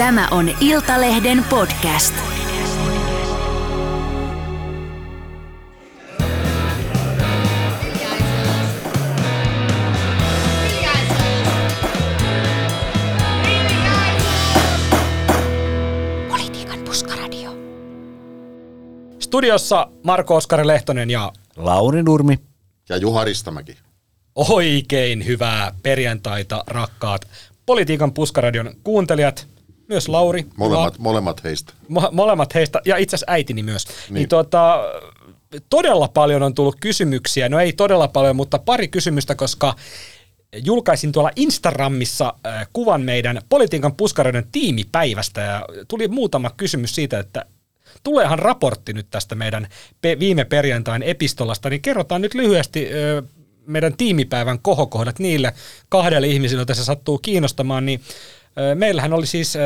Tämä on Iltalehden podcast. Politiikan puskaradio. Studiossa Marko Oskari Lehtonen ja Lauri Nurmi. Ja Juha Ristamäki. oikein hyvää perjantaita, rakkaat Politiikan puskaradion kuuntelijat. Myös Lauri. Molemmat, Juha, molemmat heistä. mo- molemmat heistä, ja itse asiassa äitini myös. Niin. Niin. tuota, todella paljon on tullut kysymyksiä, no ei todella paljon, mutta pari kysymystä, koska julkaisin tuolla Instagramissa äh, kuvan meidän Politiikan puskareiden tiimipäivästä, ja tuli muutama kysymys siitä, että tuleehan raportti nyt tästä meidän viime perjantain epistolasta, niin kerrotaan nyt lyhyesti ö, meidän tiimipäivän kohokohdat niille kahdelle ihmisille, joita se sattuu kiinnostamaan, niin meillähän oli siis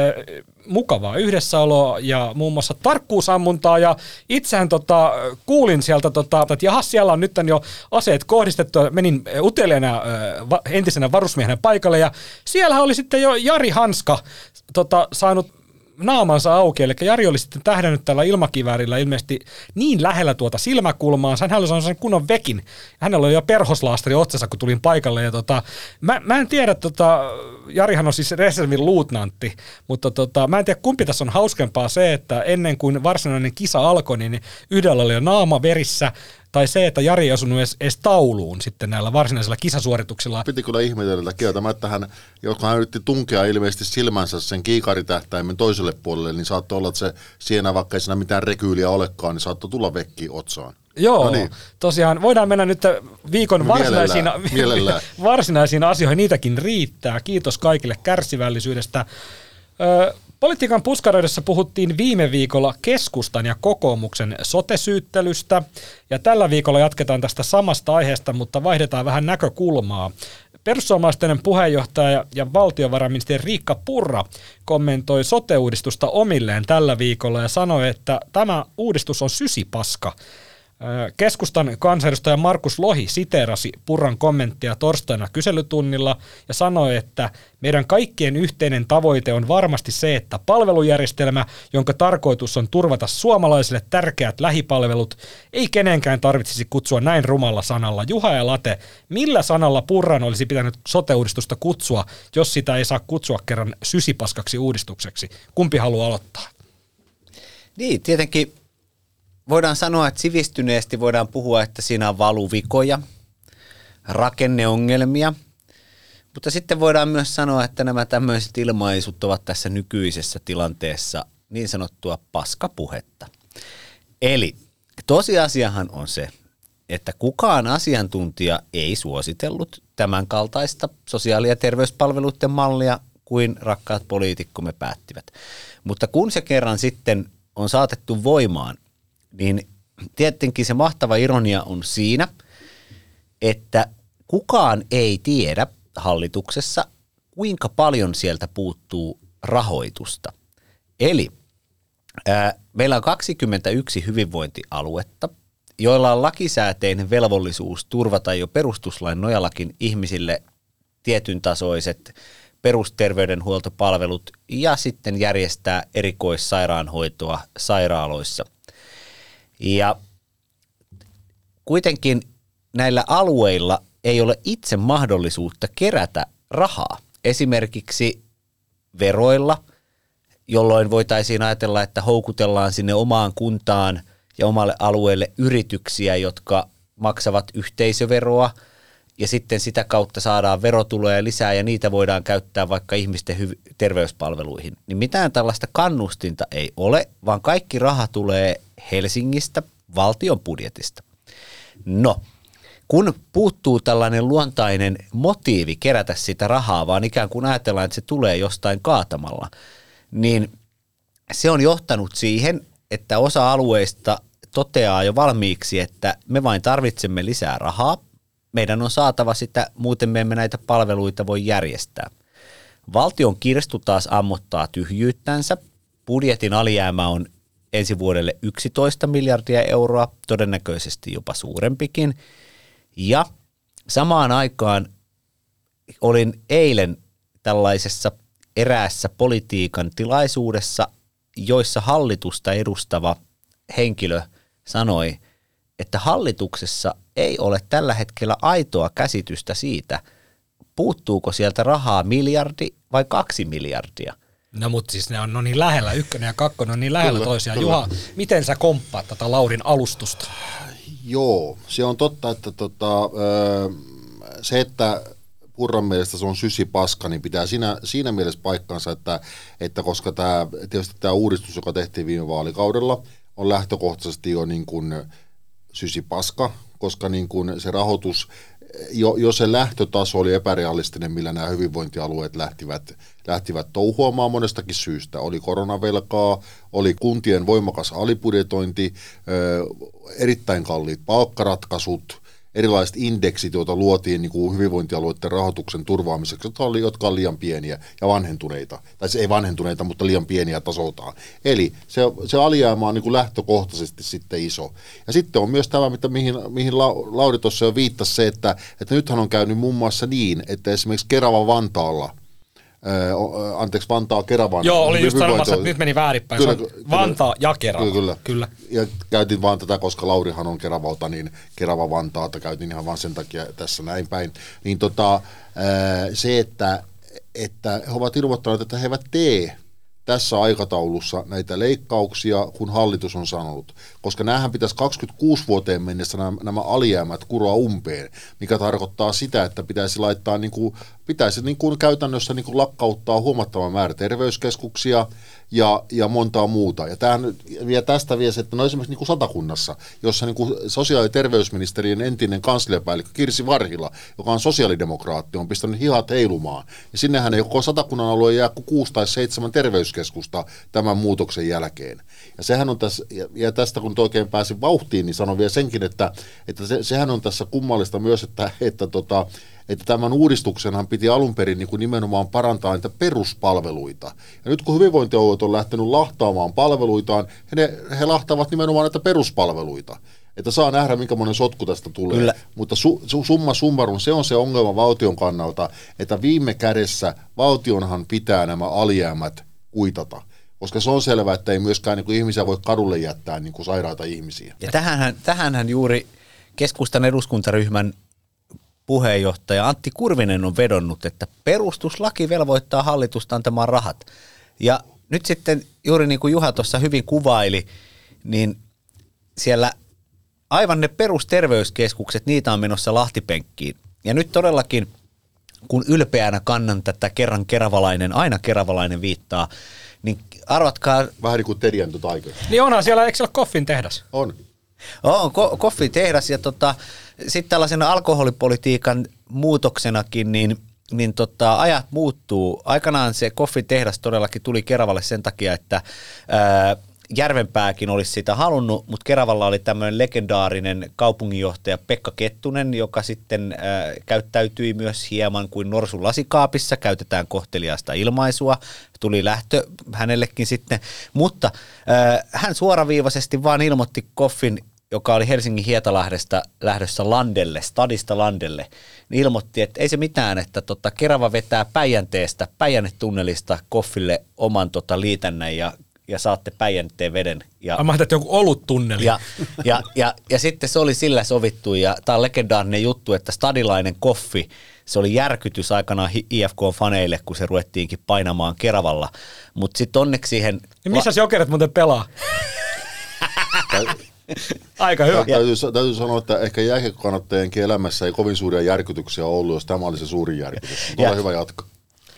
mukavaa yhdessäoloa ja muun muassa tarkkuusammuntaa ja itsehän tota, kuulin sieltä, tota, että jaha siellä on nyt jo aseet kohdistettu, menin va- entisenä varusmiehenä paikalle ja siellä oli sitten jo Jari Hanska tota, saanut naamansa auki, eli Jari oli sitten tähdännyt tällä ilmakiväärillä ilmeisesti niin lähellä tuota silmäkulmaa, hän oli saanut sen kunnon vekin. Hänellä oli jo perhoslaastari otsassa, kun tulin paikalle. Ja tota, mä, mä, en tiedä, tota, Jarihan on siis reservin luutnantti, mutta tota, mä en tiedä kumpi tässä on hauskempaa se, että ennen kuin varsinainen kisa alkoi, niin yhdellä oli jo naama verissä, tai se, että Jari ei osunut edes, edes tauluun sitten näillä varsinaisilla kisasuorituksilla. Piti kyllä ihmetellä kieltämättä hän, joka hän yritti tunkea ilmeisesti silmänsä sen kiikaritähtäimen toiselle puolelle, niin saattoi olla, että se siinä vaikka ei siinä mitään rekyyliä olekaan, niin saattoi tulla vekki otsaan. Joo, No niin. tosiaan voidaan mennä nyt viikon varsinaisiin, Mielellään, mielellään. varsinaisiin asioihin, niitäkin riittää. Kiitos kaikille kärsivällisyydestä. Ö, Politiikan puskaroidessa puhuttiin viime viikolla keskustan ja kokoomuksen sotesyyttelystä, ja tällä viikolla jatketaan tästä samasta aiheesta, mutta vaihdetaan vähän näkökulmaa. Perussuomalaisten puheenjohtaja ja valtiovarainministeri Riikka Purra kommentoi sote-uudistusta omilleen tällä viikolla ja sanoi, että tämä uudistus on sysipaska. Keskustan kansanedustaja Markus Lohi siteerasi Purran kommenttia torstaina kyselytunnilla ja sanoi, että meidän kaikkien yhteinen tavoite on varmasti se, että palvelujärjestelmä, jonka tarkoitus on turvata suomalaisille tärkeät lähipalvelut, ei kenenkään tarvitsisi kutsua näin rumalla sanalla. Juha ja Late, millä sanalla Purran olisi pitänyt sote-uudistusta kutsua, jos sitä ei saa kutsua kerran sysipaskaksi uudistukseksi? Kumpi haluaa aloittaa? Niin, tietenkin voidaan sanoa, että sivistyneesti voidaan puhua, että siinä on valuvikoja, rakenneongelmia, mutta sitten voidaan myös sanoa, että nämä tämmöiset ilmaisut ovat tässä nykyisessä tilanteessa niin sanottua paskapuhetta. Eli tosiasiahan on se, että kukaan asiantuntija ei suositellut tämän kaltaista sosiaali- ja terveyspalveluiden mallia kuin rakkaat poliitikkomme päättivät. Mutta kun se kerran sitten on saatettu voimaan, niin tietenkin se mahtava ironia on siinä, että kukaan ei tiedä hallituksessa, kuinka paljon sieltä puuttuu rahoitusta. Eli ää, meillä on 21 hyvinvointialuetta, joilla on lakisääteinen velvollisuus turvata jo perustuslain nojallakin ihmisille tietyn tasoiset perusterveydenhuoltopalvelut ja sitten järjestää erikoissairaanhoitoa sairaaloissa. Ja kuitenkin näillä alueilla ei ole itse mahdollisuutta kerätä rahaa. Esimerkiksi veroilla, jolloin voitaisiin ajatella, että houkutellaan sinne omaan kuntaan ja omalle alueelle yrityksiä, jotka maksavat yhteisöveroa ja sitten sitä kautta saadaan verotuloja lisää ja niitä voidaan käyttää vaikka ihmisten hyv- terveyspalveluihin. Niin mitään tällaista kannustinta ei ole, vaan kaikki raha tulee Helsingistä, valtion budjetista. No, kun puuttuu tällainen luontainen motiivi kerätä sitä rahaa, vaan ikään kuin ajatellaan, että se tulee jostain kaatamalla, niin se on johtanut siihen, että osa alueista toteaa jo valmiiksi, että me vain tarvitsemme lisää rahaa, meidän on saatava sitä, muuten me emme näitä palveluita voi järjestää. Valtion kirstu taas ammottaa tyhjyyttänsä, budjetin alijäämä on ensi vuodelle 11 miljardia euroa, todennäköisesti jopa suurempikin. Ja samaan aikaan olin eilen tällaisessa eräässä politiikan tilaisuudessa, joissa hallitusta edustava henkilö sanoi, että hallituksessa ei ole tällä hetkellä aitoa käsitystä siitä, puuttuuko sieltä rahaa miljardi vai kaksi miljardia. No mutta siis ne on no niin lähellä, ykkönen ja kakkonen on niin lähellä Kyllä, toisiaan. kyllä. Juha, miten sä komppaat tätä Laurin alustusta? Joo, se on totta, että tota, se, että Purran mielestä se on sysipaska, niin pitää siinä, siinä mielessä paikkansa, että, että koska tämä, tietysti tämä uudistus, joka tehtiin viime vaalikaudella, on lähtökohtaisesti jo niin kuin sysipaska, koska niin kuin se rahoitus, jo, jo se lähtötaso oli epärealistinen, millä nämä hyvinvointialueet lähtivät, lähtivät touhuamaan monestakin syystä. Oli koronavelkaa, oli kuntien voimakas alibudjetointi, erittäin kalliit palkkaratkaisut, erilaiset indeksit, joita luotiin niin kuin hyvinvointialueiden rahoituksen turvaamiseksi, jotka, oli, jotka on liian pieniä ja vanhentuneita. Tai se ei vanhentuneita, mutta liian pieniä tasoltaan. Eli se, se alijäämä on niin kuin lähtökohtaisesti sitten iso. Ja sitten on myös tämä, mitä, mihin, mihin La- Lauri tuossa jo viittasi, se, että, että nythän on käynyt muun muassa niin, että esimerkiksi Kerava Vantaalla, O- anteeksi, Vantaa Keravan. Joo, oli just sanomassa, että nyt meni väärinpäin. Se on Vantaa ja Kerava. Kyllä, Kyllä. Ja käytin vaan tätä, koska Laurihan on Keravalta, niin Kerava Vantaata käytin ihan vaan sen takia tässä näin päin. Niin tota, ää, se, että, että he ovat ilmoittaneet, että he eivät tee tässä aikataulussa näitä leikkauksia, kun hallitus on sanonut. Koska näähän pitäisi 26 vuoteen mennessä nämä, nämä alijäämät kuroa umpeen, mikä tarkoittaa sitä, että pitäisi laittaa niin kuin, pitäisi niin kuin käytännössä niin kuin lakkauttaa huomattava määrä terveyskeskuksia ja, ja montaa muuta. Ja tämähän nyt vie tästä vie se, että no esimerkiksi niin kuin Satakunnassa, jossa niin kuin sosiaali- ja terveysministeriön entinen kansliapäällikkö Kirsi Varhila, joka on sosiaalidemokraatti, on pistänyt hihat heilumaan. Ja sinnehän ei koko Satakunnan alue jää kuin kuusi tai seitsemän terveyskeskusta tämän muutoksen jälkeen. Ja sehän on tässä, ja tästä kun nyt oikein pääsin vauhtiin, niin sanon vielä senkin, että, että se, sehän on tässä kummallista myös, että, että tota, että tämän uudistuksenhan piti alun perin niin kuin nimenomaan parantaa niitä peruspalveluita. Ja nyt kun hyvinvointialueet on lähtenyt lahtaamaan palveluitaan, he, ne, he lahtavat nimenomaan näitä peruspalveluita. Että saa nähdä, minkä monen sotku tästä tulee. Kyllä. Mutta su, su, summa summarum, se on se ongelma valtion kannalta, että viime kädessä valtionhan pitää nämä alijäämät kuitata. Koska se on selvää, että ei myöskään niin kuin ihmisiä voi kadulle jättää niin kuin sairaita ihmisiä. Ja tähänhän, tähänhän juuri keskustan eduskuntaryhmän puheenjohtaja Antti Kurvinen on vedonnut, että perustuslaki velvoittaa hallitusta antamaan rahat. Ja nyt sitten juuri niin kuin Juha tuossa hyvin kuvaili, niin siellä aivan ne perusterveyskeskukset, niitä on menossa lahtipenkkiin. Ja nyt todellakin, kun ylpeänä kannan tätä kerran keravalainen, aina keravalainen viittaa, niin arvatkaa, Vähän niin kuin Tedjänto Taikö. Niin onhan siellä, eikö siellä ole koffin tehdas? On. On ko- koffitehdas ja tota, sitten tällaisena alkoholipolitiikan muutoksenakin, niin, niin tota, ajat muuttuu. Aikanaan se koffitehdas todellakin tuli Keravalle sen takia, että ää, Järvenpääkin olisi sitä halunnut, mutta Keravalla oli tämmöinen legendaarinen kaupunginjohtaja Pekka Kettunen, joka sitten ää, käyttäytyi myös hieman kuin norsun lasikaapissa, käytetään kohteliasta ilmaisua, tuli lähtö hänellekin sitten, mutta ää, hän suoraviivaisesti vaan ilmoitti Koffin joka oli Helsingin Hietalahdesta lähdössä Landelle, stadista Landelle, niin ilmoitti, että ei se mitään, että tota, Kerava vetää Päijänteestä, Päijännetunnelista Koffille oman tota, liitännän ja, ja saatte Päijänteen veden. Ja, Mä ajattelin, että joku oluttunneli. ja, ja, ja, ja sitten se oli sillä sovittu ja tämä on legendaarinen juttu, että stadilainen koffi, se oli järkytys aikanaan IFK-faneille, kun se ruvettiinkin painamaan Keravalla. Mutta sitten onneksi siihen... Niin missä se jokerit muuten pelaa? Aika hyvä. Täytyy, täytyy sanoa, että ehkä jääkiekkokannattajienkin elämässä ei kovin suuria järkytyksiä ollut, jos tämä oli se suurin järkytys. Mutta Ja- hyvä jatka.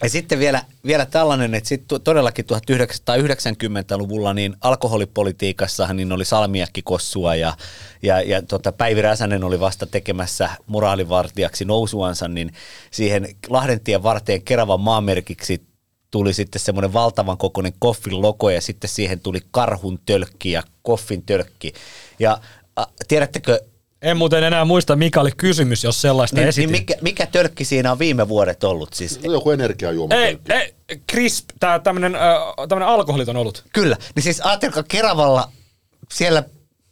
Ja sitten vielä, vielä tällainen, että sitten todellakin 1990-luvulla niin alkoholipolitiikassahan niin oli salmiakkikossua ja, ja, ja tota Päivi Räsänen oli vasta tekemässä moraalivartijaksi nousuansa, niin siihen Lahdentien varteen Keravan maamerkiksi tuli sitten semmoinen valtavan kokoinen koffin logo ja sitten siihen tuli karhun tölkki ja koffin tölkki. Ja a, tiedättekö, En muuten enää muista, mikä oli kysymys, jos sellaista niin, niin esitin. mikä, mikä tölkki siinä on viime vuodet ollut? Siis joku energiajuoma. Ei, ei, crisp, tämmönen, äh, tämmönen alkoholiton olut. Kyllä, niin siis ajatelkaa Keravalla siellä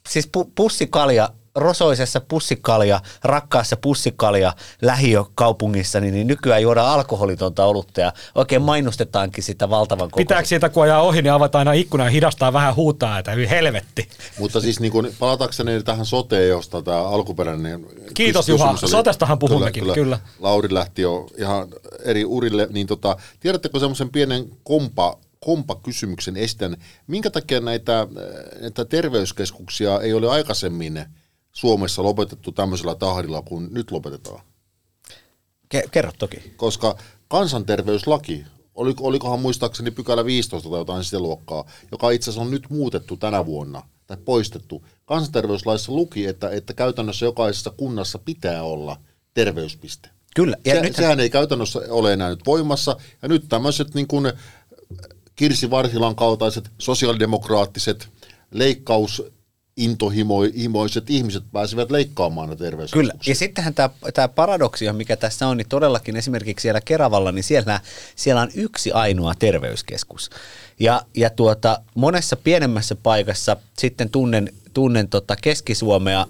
siis pu- pussikalja rosoisessa pussikalja, rakkaassa pussikalja lähiökaupungissa, niin, niin nykyään juodaan alkoholitonta olutta ja oikein mainostetaankin sitä valtavan kokoista. Pitääkö siitä, kun ajaa ohi, niin avata aina ikkuna ja hidastaa vähän huutaa, että helvetti. Mutta siis niin kuin, palatakseni tähän soteen, josta tämä alkuperäinen Kiitos, Juha. oli- Sotestahan puhummekin, kyllä. Lauri lähti jo ihan eri urille, niin tota, tiedättekö semmoisen pienen kompa, kompa-kysymyksen esitän, minkä takia näitä, näitä terveyskeskuksia ei ole aikaisemmin Suomessa lopetettu tämmöisellä tahdilla kuin nyt lopetetaan? Ke- kerro toki. koska kansanterveyslaki, oliko, olikohan muistaakseni pykälä 15 tai jotain sitä luokkaa, joka itse asiassa on nyt muutettu tänä vuonna tai poistettu. Kansanterveyslaissa luki, että, että käytännössä jokaisessa kunnassa pitää olla terveyspiste. Kyllä. Ja Se, nyt sehän ei käytännössä ole enää nyt voimassa, ja nyt tämmöiset niin kuin Kirsi Varhilan kaltaiset sosiaalidemokraattiset leikkaus intohimoiset ihmiset pääsevät leikkaamaan ne Kyllä, terveyskeskuksia. ja sittenhän tämä, tämä paradoksi, mikä tässä on, niin todellakin esimerkiksi siellä Keravalla, niin siellä, siellä on yksi ainoa terveyskeskus. Ja, ja tuota, monessa pienemmässä paikassa sitten tunnen, tunnen tota Keski-Suomea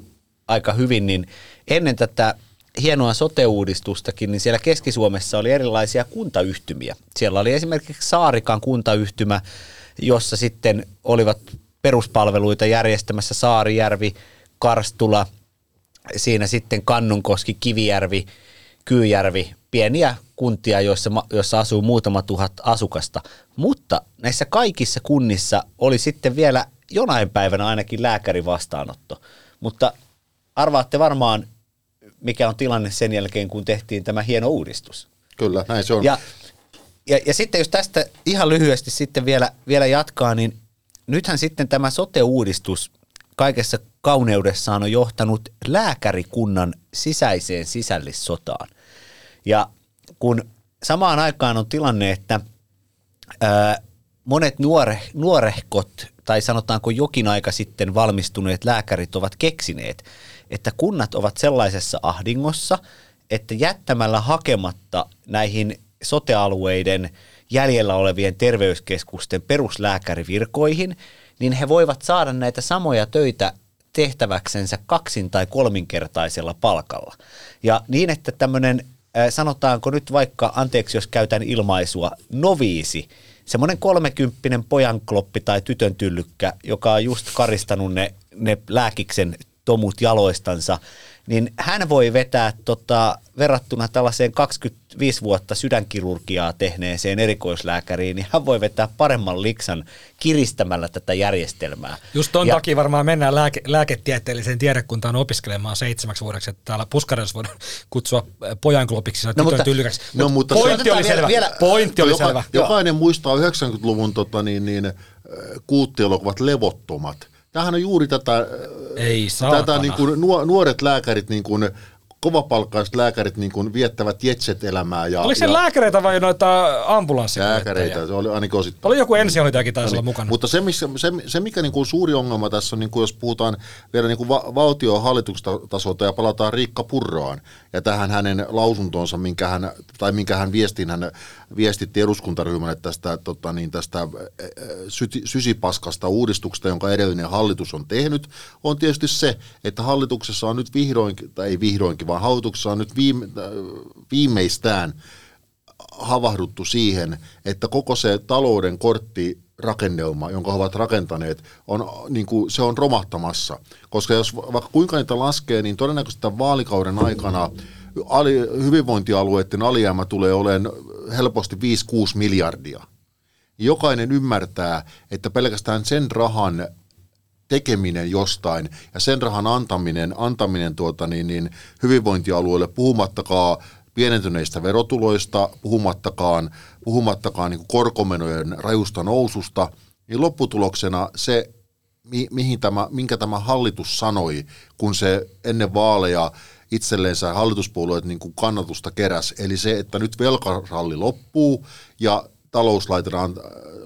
aika hyvin, niin ennen tätä hienoa sote-uudistustakin, niin siellä Keski-Suomessa oli erilaisia kuntayhtymiä. Siellä oli esimerkiksi Saarikan kuntayhtymä, jossa sitten olivat peruspalveluita järjestämässä Saarijärvi, Karstula, siinä sitten Kannonkoski, Kivijärvi, Kyyjärvi, pieniä kuntia, joissa, joissa asuu muutama tuhat asukasta. Mutta näissä kaikissa kunnissa oli sitten vielä jonain päivänä ainakin lääkärin vastaanotto. Mutta arvaatte varmaan, mikä on tilanne sen jälkeen, kun tehtiin tämä hieno uudistus. Kyllä, näin se on. Ja, ja, ja sitten jos tästä ihan lyhyesti sitten vielä, vielä jatkaa, niin nythän sitten tämä sote-uudistus kaikessa kauneudessaan on johtanut lääkärikunnan sisäiseen sisällissotaan. Ja kun samaan aikaan on tilanne, että monet nuore, nuorehkot tai sanotaanko jokin aika sitten valmistuneet lääkärit ovat keksineet, että kunnat ovat sellaisessa ahdingossa, että jättämällä hakematta näihin sotealueiden jäljellä olevien terveyskeskusten peruslääkärivirkoihin, niin he voivat saada näitä samoja töitä tehtäväksensä kaksin tai kolminkertaisella palkalla. Ja niin, että tämmöinen, sanotaanko nyt vaikka, anteeksi jos käytän ilmaisua, noviisi, semmoinen kolmekymppinen pojankloppi tai tytön tyllykkä, joka on just karistanut ne, ne lääkiksen tomut jaloistansa, niin hän voi vetää tota, verrattuna tällaiseen 25 vuotta sydänkirurgiaa tehneeseen erikoislääkäriin, niin hän voi vetää paremman liksan kiristämällä tätä järjestelmää. Just ton Ja- takia varmaan mennään lääke, lääketieteelliseen tiedekuntaan opiskelemaan seitsemäksi vuodeksi, että täällä Puskareissa voidaan kutsua äh, pojanklopiksi ja No, mutta- tylykäksi. No, mutta pointti oli vielä- selvä. vielä- pointti oli Joka, selvä. jokainen muistaa 90-luvun tota, niin, niin, kulttielokuvat Levottomat. Tämähän on juuri tätä, äh, Ei saatana. tätä niin kuin, nuo- nuoret lääkärit, niin kuin, kovapalkkaiset lääkärit niin kuin, viettävät jetset-elämää. Ja, Oliko se ja lääkäreitä vai noita ambulanssia? lääkäreitä, se oli ainakin osittain. Oli joku ensihoitajakin taisi olla Niin, mukana. Mutta se, missä, se, se mikä niin kuin suuri ongelma tässä on, niin kuin jos puhutaan vielä niin kuin va- valtion hallitustasolta ja palataan Riikka Purroaan ja tähän hänen lausuntonsa, minkä hän, tai minkä hän viestin, hän viestitti eduskuntaryhmälle tästä, tota, niin tästä syti, sysipaskasta uudistuksesta, jonka edellinen hallitus on tehnyt, on tietysti se, että hallituksessa on nyt vihdoinkin, tai ei vihdoinkin, vaan hallituksessa on nyt viime, viimeistään havahduttu siihen, että koko se talouden korttirakennelma, jonka he ovat rakentaneet, on, niin kuin, se on romahtamassa. Koska jos vaikka kuinka niitä laskee, niin todennäköisesti tämän vaalikauden aikana ali, hyvinvointialueiden alijäämä tulee olemaan helposti 5-6 miljardia. Jokainen ymmärtää, että pelkästään sen rahan tekeminen jostain ja sen rahan antaminen, antaminen tuota niin, niin hyvinvointialueelle, puhumattakaan pienentyneistä verotuloista, puhumattakaan, puhumattakaan niin korkomenojen rajusta noususta, niin lopputuloksena se, mi, mihin tämä, minkä tämä hallitus sanoi, kun se ennen vaaleja itselleensä hallituspuolueet niin kuin kannatusta keräs, eli se, että nyt velkaralli loppuu ja talous laitetaan äh,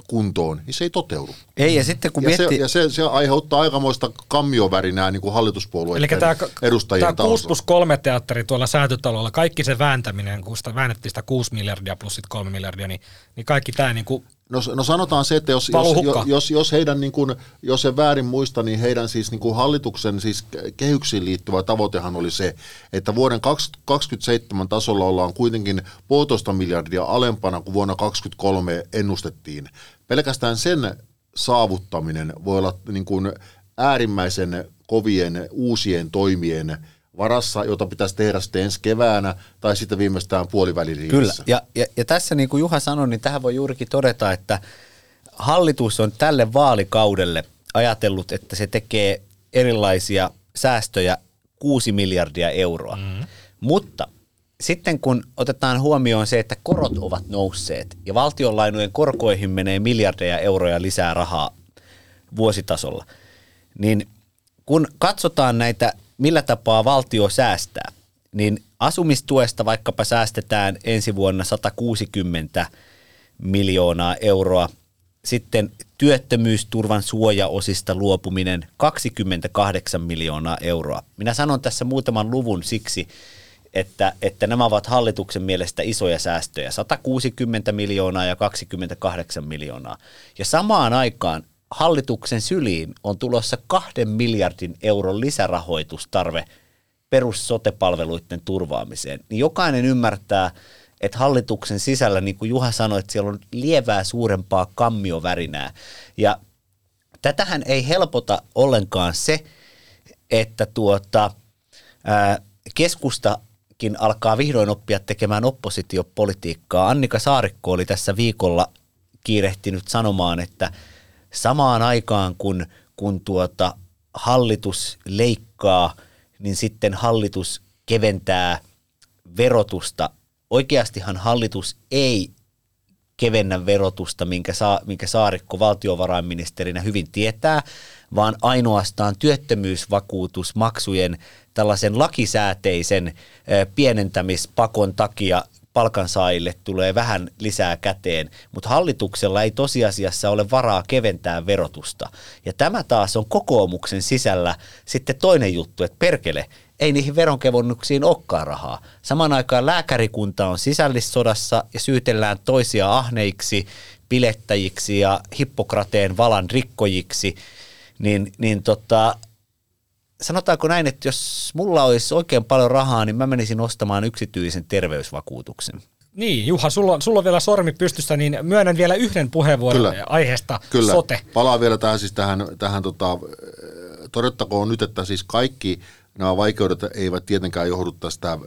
kuntoon, niin se ei toteudu. Ei, ja sitten kun Ja, miettii... se, ja se, se aiheuttaa aikamoista kammiovärinää niin kuin Eli hallituspuolueiden tämä, edustajien tämä 6 taustalla. plus 3 teatteri tuolla säätötalolla, kaikki se vääntäminen, kun sitä väännettiin sitä 6 miljardia plus sit 3 miljardia, niin, niin kaikki tämä niin kuin No, no sanotaan se, että jos, jos, jos, jos heidän, niin kuin, jos en väärin muista, niin heidän siis niin kuin hallituksen siis kehyksiin liittyvä tavoitehan oli se, että vuoden 2027 tasolla ollaan kuitenkin puolitoista miljardia alempana kuin vuonna 2023 ennustettiin. Pelkästään sen saavuttaminen voi olla niin kuin äärimmäisen kovien uusien toimien varassa, jota pitäisi tehdä sitten ensi keväänä tai sitten viimeistään puoliväliriihessä. Kyllä, ja, ja, ja tässä niin kuin Juha sanoi, niin tähän voi juurikin todeta, että hallitus on tälle vaalikaudelle ajatellut, että se tekee erilaisia säästöjä 6 miljardia euroa. Mm. Mutta sitten kun otetaan huomioon se, että korot ovat nousseet ja valtionlainojen korkoihin menee miljardeja euroja lisää rahaa vuositasolla, niin kun katsotaan näitä, millä tapaa valtio säästää, niin asumistuesta vaikkapa säästetään ensi vuonna 160 miljoonaa euroa. Sitten työttömyysturvan suojaosista luopuminen 28 miljoonaa euroa. Minä sanon tässä muutaman luvun siksi, että, että nämä ovat hallituksen mielestä isoja säästöjä, 160 miljoonaa ja 28 miljoonaa. Ja samaan aikaan hallituksen syliin on tulossa kahden miljardin euron lisärahoitustarve perussotepalveluiden turvaamiseen. Niin jokainen ymmärtää, että hallituksen sisällä, niin kuin Juha sanoi, että siellä on lievää suurempaa kammiovärinää. Ja tätähän ei helpota ollenkaan se, että tuota, ää, keskustakin alkaa vihdoin oppia tekemään oppositiopolitiikkaa. Annika Saarikko oli tässä viikolla kiirehtinyt sanomaan, että samaan aikaan kun, kun tuota hallitus leikkaa, niin sitten hallitus keventää verotusta. Oikeastihan hallitus ei kevennä verotusta, minkä, saa, minkä Saarikko valtiovarainministerinä hyvin tietää, vaan ainoastaan työttömyysvakuutusmaksujen tällaisen lakisääteisen eh, pienentämispakon takia palkansaajille tulee vähän lisää käteen, mutta hallituksella ei tosiasiassa ole varaa keventää verotusta. Ja tämä taas on kokoomuksen sisällä sitten toinen juttu, että perkele, ei niihin veronkevennyksiin olekaan rahaa. Samaan aikaan lääkärikunta on sisällissodassa ja syytellään toisia ahneiksi, pilettäjiksi ja Hippokrateen valan rikkojiksi, niin, niin tota, sanotaanko näin, että jos mulla olisi oikein paljon rahaa, niin mä menisin ostamaan yksityisen terveysvakuutuksen. Niin, Juha, sulla, on- sulla on vielä sormi pystyssä, niin myönnän vielä yhden puheenvuoron Kyllä. aiheesta Kyllä. sote. Palaan vielä tähän, siis tähän, tähän tota, todettakoon nyt, että siis kaikki nämä vaikeudet eivät tietenkään johdu tästä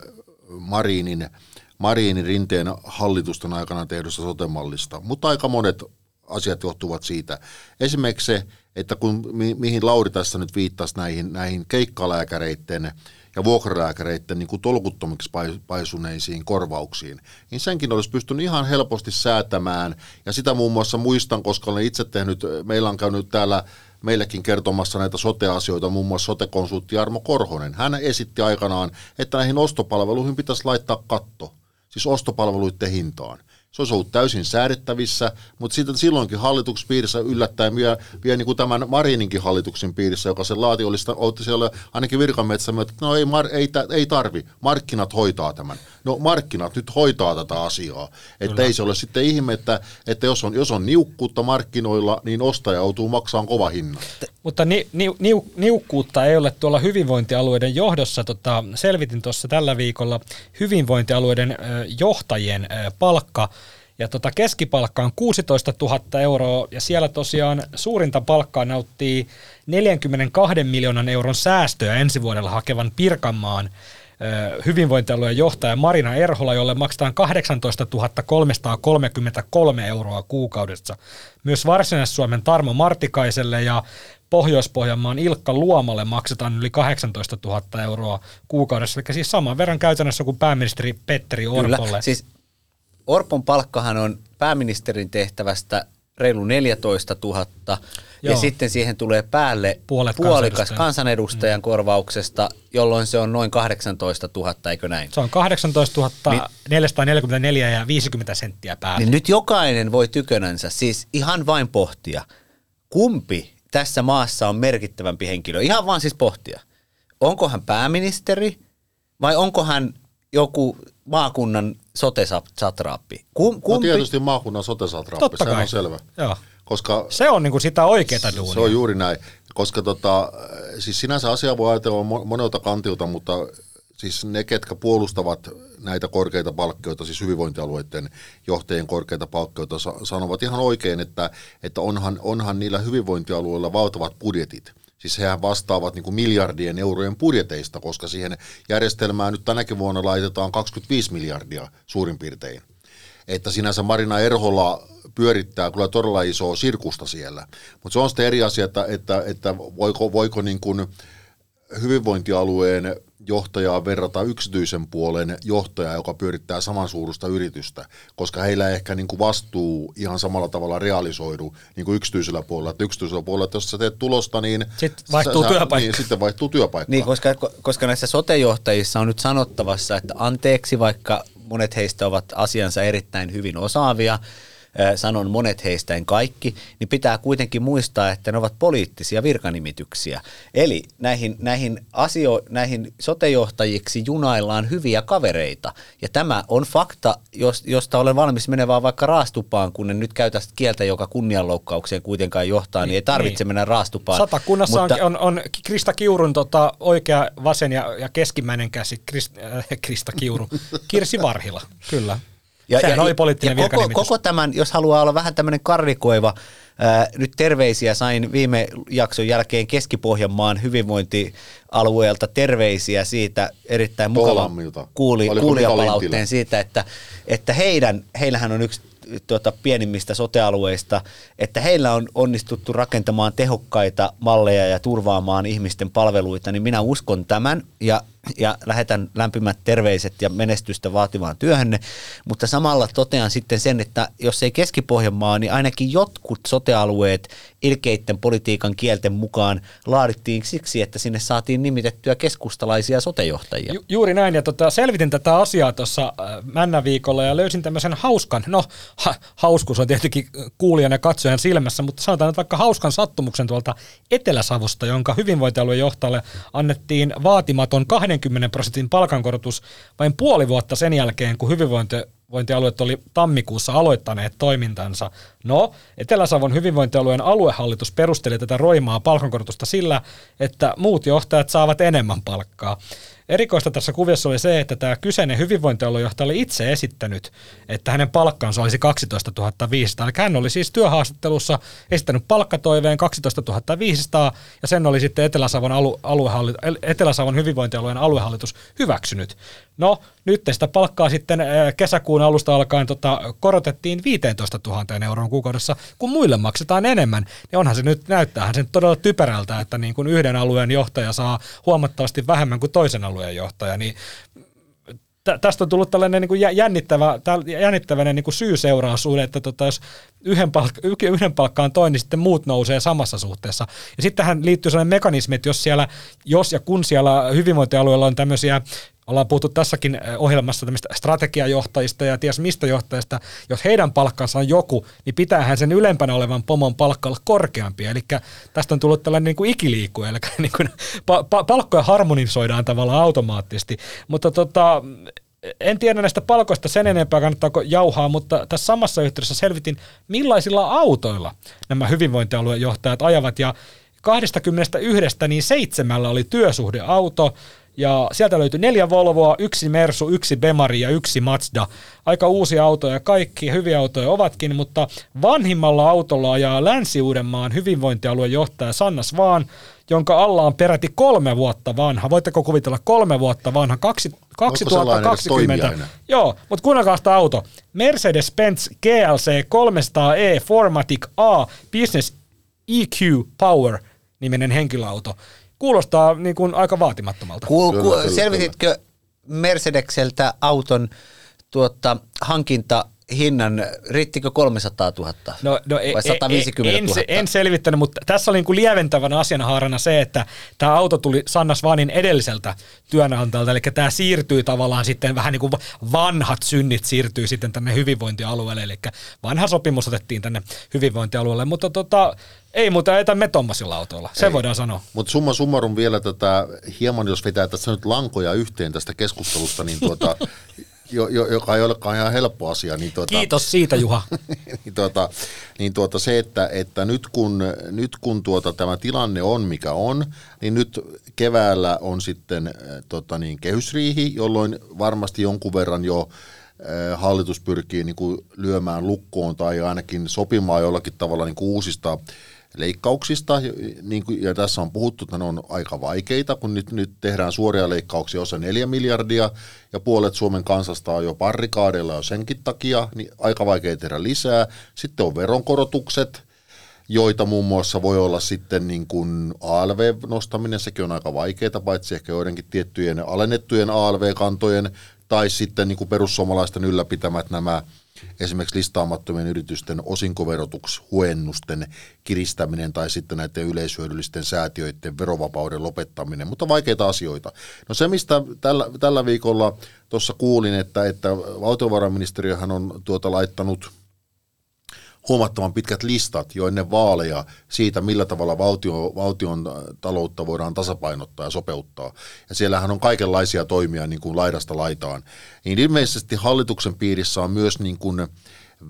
Marinin, Marinin rinteen hallitusten aikana tehdystä sotemallista, mutta aika monet asiat johtuvat siitä. Esimerkiksi se, että kun, mi, mihin Lauri tässä nyt viittasi näihin, näihin keikkalääkäreiden ja vuokralääkäreiden niin kuin tolkuttomiksi pai- paisuneisiin korvauksiin, niin senkin olisi pystynyt ihan helposti säätämään. Ja sitä muun muassa muistan, koska olen itse tehnyt, meillä on käynyt täällä meillekin kertomassa näitä sote-asioita, muun muassa sote-konsultti Jarmo Korhonen. Hän esitti aikanaan, että näihin ostopalveluihin pitäisi laittaa katto, siis ostopalveluiden hintaan. Se olisi ollut täysin säädettävissä, mutta sitten silloinkin hallituksen piirissä yllättäen vielä, vielä niin kuin tämän Marininkin hallituksen piirissä, joka sen laati, oli sitä, olette siellä ainakin virkametsä, että no ei, mar, ei, ei tarvi, markkinat hoitaa tämän. No markkinat nyt hoitaa tätä asiaa. Että ei se ole sitten ihme, että, että jos, on, jos on niukkuutta markkinoilla, niin ostaja joutuu maksamaan kova hinnan. Mutta ni, ni, niu, niukkuutta ei ole tuolla hyvinvointialueiden johdossa. Tota, selvitin tuossa tällä viikolla hyvinvointialueiden johtajien palkka. Ja tota, keskipalkka on 16 000 euroa ja siellä tosiaan suurinta palkkaa nauttii 42 miljoonan euron säästöä ensi vuodella hakevan Pirkanmaan hyvinvointialueen johtaja Marina Erhola, jolle maksetaan 18 333 euroa kuukaudessa. Myös Varsinais-Suomen Tarmo Martikaiselle ja Pohjois-Pohjanmaan Ilkka Luomalle maksetaan yli 18 000 euroa kuukaudessa, eli siis saman verran käytännössä kuin pääministeri Petteri Orpolle. Kyllä, siis Orpon palkkahan on pääministerin tehtävästä reilu 14 000, ja Joo. sitten siihen tulee päälle Puolet puolikas kansanedustajan. kansanedustajan mm. korvauksesta, jolloin se on noin 18 000, eikö näin? Se on 18 444 ja 50 senttiä päälle. Niin nyt jokainen voi tykönänsä siis ihan vain pohtia, kumpi tässä maassa on merkittävämpi henkilö. Ihan vaan siis pohtia. Onko hän pääministeri vai onko hän joku maakunnan sote-satraappi. Kum, No kumpi, tietysti maakunnan sote Totta sehän kai. on selvä. Joo. Koska Se on niinku sitä oikeaa duunia. Se on juuri näin, koska tota, siis sinänsä asia voi ajatella mo- monelta kantilta, mutta siis ne, ketkä puolustavat näitä korkeita palkkioita, siis hyvinvointialueiden johtajien korkeita palkkioita, sa- sanovat ihan oikein, että, että onhan, onhan niillä hyvinvointialueilla valtavat budjetit. Siis hehän vastaavat niin kuin miljardien eurojen budjeteista, koska siihen järjestelmään nyt tänäkin vuonna laitetaan 25 miljardia suurin piirtein että sinänsä Marina Erhola pyörittää kyllä todella isoa sirkusta siellä. Mutta se on sitten eri asia, että, että, että voiko, voiko niin kuin hyvinvointialueen johtajaa verrata yksityisen puolen johtajaa, joka pyörittää samansuurusta yritystä, koska heillä ei ehkä niin kuin vastuu ihan samalla tavalla realisoidu niin kuin yksityisellä puolella. Että yksityisellä puolella, että jos sä teet tulosta, niin... Sitten vaihtuu työpaikka. Niin, sitten vaihtuu työpaikka. Niin, koska, koska näissä sotejohtajissa on nyt sanottavassa, että anteeksi, vaikka monet heistä ovat asiansa erittäin hyvin osaavia, sanon monet heistä en kaikki, niin pitää kuitenkin muistaa, että ne ovat poliittisia virkanimityksiä. Eli näihin, näihin, asio, näihin sotejohtajiksi junaillaan hyviä kavereita. Ja tämä on fakta, jos, josta olen valmis menevään vaikka raastupaan, kun en nyt käytä kieltä, joka kunnianloukkaukseen kuitenkaan johtaa, niin ei tarvitse Niin. mennä raastupaan. Satakunnassa Mutta- on, on, on Krista Kiurun tota, oikea, vasen ja, ja keskimmäinen käsi, Krist, äh, Krista Kiuru, Kirsi Varhila, kyllä. Ja, Sehän oli poliittinen ja koko, koko tämän, jos haluaa olla vähän tämmöinen karrikoiva, ää, nyt terveisiä sain viime jakson jälkeen Keski-Pohjanmaan hyvinvointialueelta terveisiä siitä erittäin mukava Toolammilta. kuuli, kuulijapalautteen siitä, että, että heidän, heillähän on yksi tuota, pienimmistä sotealueista, että heillä on onnistuttu rakentamaan tehokkaita malleja ja turvaamaan ihmisten palveluita, niin minä uskon tämän. Ja, ja lähetän lämpimät terveiset ja menestystä vaativaan työhönne, mutta samalla totean sitten sen, että jos ei Keski-Pohjanmaa, niin ainakin jotkut sotealueet ilkeitten politiikan kielten mukaan laadittiin siksi, että sinne saatiin nimitettyä keskustalaisia sotejohtajia. Ju, juuri näin, ja tota, selvitin tätä asiaa tuossa äh, Männäviikolla ja löysin tämmöisen hauskan, no ha, hauskuus on tietenkin kuulijan ja katsojan silmässä, mutta sanotaan nyt vaikka hauskan sattumuksen tuolta Etelä-Savosta, jonka hyvinvointialueen johtajalle annettiin vaatimaton 20 prosentin palkankorotus vain puoli vuotta sen jälkeen, kun hyvinvointi hyvinvointialueet oli tammikuussa aloittaneet toimintansa. No, Etelä-Savon hyvinvointialueen aluehallitus perusteli tätä roimaa palkankorotusta sillä, että muut johtajat saavat enemmän palkkaa. Erikoista tässä kuviossa oli se, että tämä kyseinen hyvinvointialuejohtaja oli itse esittänyt, että hänen palkkansa olisi 12 500. Eli hän oli siis työhaastattelussa esittänyt palkkatoiveen 12 500 ja sen oli sitten Etelä-Savon, alu, aluehalli, Etelä-Savon hyvinvointialueen aluehallitus hyväksynyt. No, nyt sitä palkkaa sitten äh, kesäkuun alusta alkaen tota, korotettiin 15 000 euroon kuukaudessa, kun muille maksetaan enemmän. Niin onhan se nyt, näyttäähän se nyt todella typerältä, että niin kuin yhden alueen johtaja saa huomattavasti vähemmän kuin toisen alueen johtaja, niin tä- tästä on tullut tällainen niin kuin jä- jännittävä, jännittäväinen niin syy-seuraussuhde, että tota, jos yhden, palk- yhden palkka on toinen, niin sitten muut nousee samassa suhteessa. Ja sitten tähän liittyy sellainen mekanismi, että jos, siellä, jos ja kun siellä hyvinvointialueella on tämmöisiä ollaan puhuttu tässäkin eh, ohjelmassa tämmöistä strategiajohtajista ja ties mistä johtajista, jos heidän palkkansa on joku, niin pitäähän sen ylempänä olevan pomon palkka olla korkeampi. Eli tästä on tullut tällainen niin kuin ikiliikku, eli niin kuin pa- pa- palkkoja harmonisoidaan tavallaan automaattisesti. Mutta tota, en tiedä näistä palkoista sen enempää kannattaako jauhaa, mutta tässä samassa yhteydessä selvitin, millaisilla autoilla nämä hyvinvointialueen johtajat ajavat, ja 21 niin seitsemällä oli työsuhdeauto, ja sieltä löytyi neljä Volvoa, yksi Mersu, yksi Bemari ja yksi Mazda. Aika uusia autoja kaikki, hyviä autoja ovatkin, mutta vanhimmalla autolla ajaa Länsi-Uudenmaan hyvinvointialueen johtaja Sannas Vaan, jonka alla on peräti kolme vuotta vanha. Voitteko kuvitella kolme vuotta vanha? Kaksi, sellainen edes 2020. toimijainen? Joo, mutta kuunnelkaa sitä auto. Mercedes-Benz GLC 300e Formatic A Business EQ Power niminen henkilöauto. Kuulostaa niin kuin aika vaatimattomalta. Kuul, Kyllä, ku, kyllä, selvititkö Mercedekseltä auton tuota, hankinta hinnan, riittikö 300 000 No, no, e- vai e- 150 en, 000? en selvittänyt, mutta tässä oli niin kuin lieventävänä asianhaarana se, että tämä auto tuli Sannas Vanin edelliseltä työnantajalta, eli tämä siirtyi tavallaan sitten vähän niin kuin vanhat synnit siirtyy sitten tänne hyvinvointialueelle, eli vanha sopimus otettiin tänne hyvinvointialueelle, mutta tota, ei muuta etä me tommosilla autoilla, se Ei. voidaan sanoa. Mutta summa summarum vielä tätä, hieman jos vetää tässä nyt lankoja yhteen tästä keskustelusta, niin tuota, jo, jo, joka ei olekaan ihan helppo asia. Niin tuota, Kiitos siitä Juha. niin tuota, niin tuota se, että, että nyt kun, nyt kun tuota tämä tilanne on mikä on, niin nyt keväällä on sitten tota niin, kehysriihi, jolloin varmasti jonkun verran jo äh, hallitus pyrkii niin kuin lyömään lukkoon tai ainakin sopimaan jollakin tavalla niin kuin uusista leikkauksista, niin kuin, ja tässä on puhuttu, että ne on aika vaikeita, kun nyt, nyt tehdään suoria leikkauksia, osa 4 miljardia, ja puolet Suomen kansasta on jo parrikaadeilla jo senkin takia, niin aika vaikea tehdä lisää. Sitten on veronkorotukset, joita muun muassa voi olla sitten niin kuin ALV-nostaminen, sekin on aika vaikeaa, paitsi ehkä joidenkin tiettyjen alennettujen ALV-kantojen, tai sitten niin kuin perussuomalaisten ylläpitämät nämä esimerkiksi listaamattomien yritysten osinkoverotushuennusten kiristäminen tai sitten näiden yleishyödyllisten säätiöiden verovapauden lopettaminen, mutta vaikeita asioita. No se, mistä tällä, tällä viikolla tuossa kuulin, että, että valtiovarainministeriöhän on tuota laittanut huomattavan pitkät listat jo ennen vaaleja siitä, millä tavalla valtio, valtion taloutta voidaan tasapainottaa ja sopeuttaa. Ja siellähän on kaikenlaisia toimia niin kuin laidasta laitaan. Niin ilmeisesti hallituksen piirissä on myös niin kuin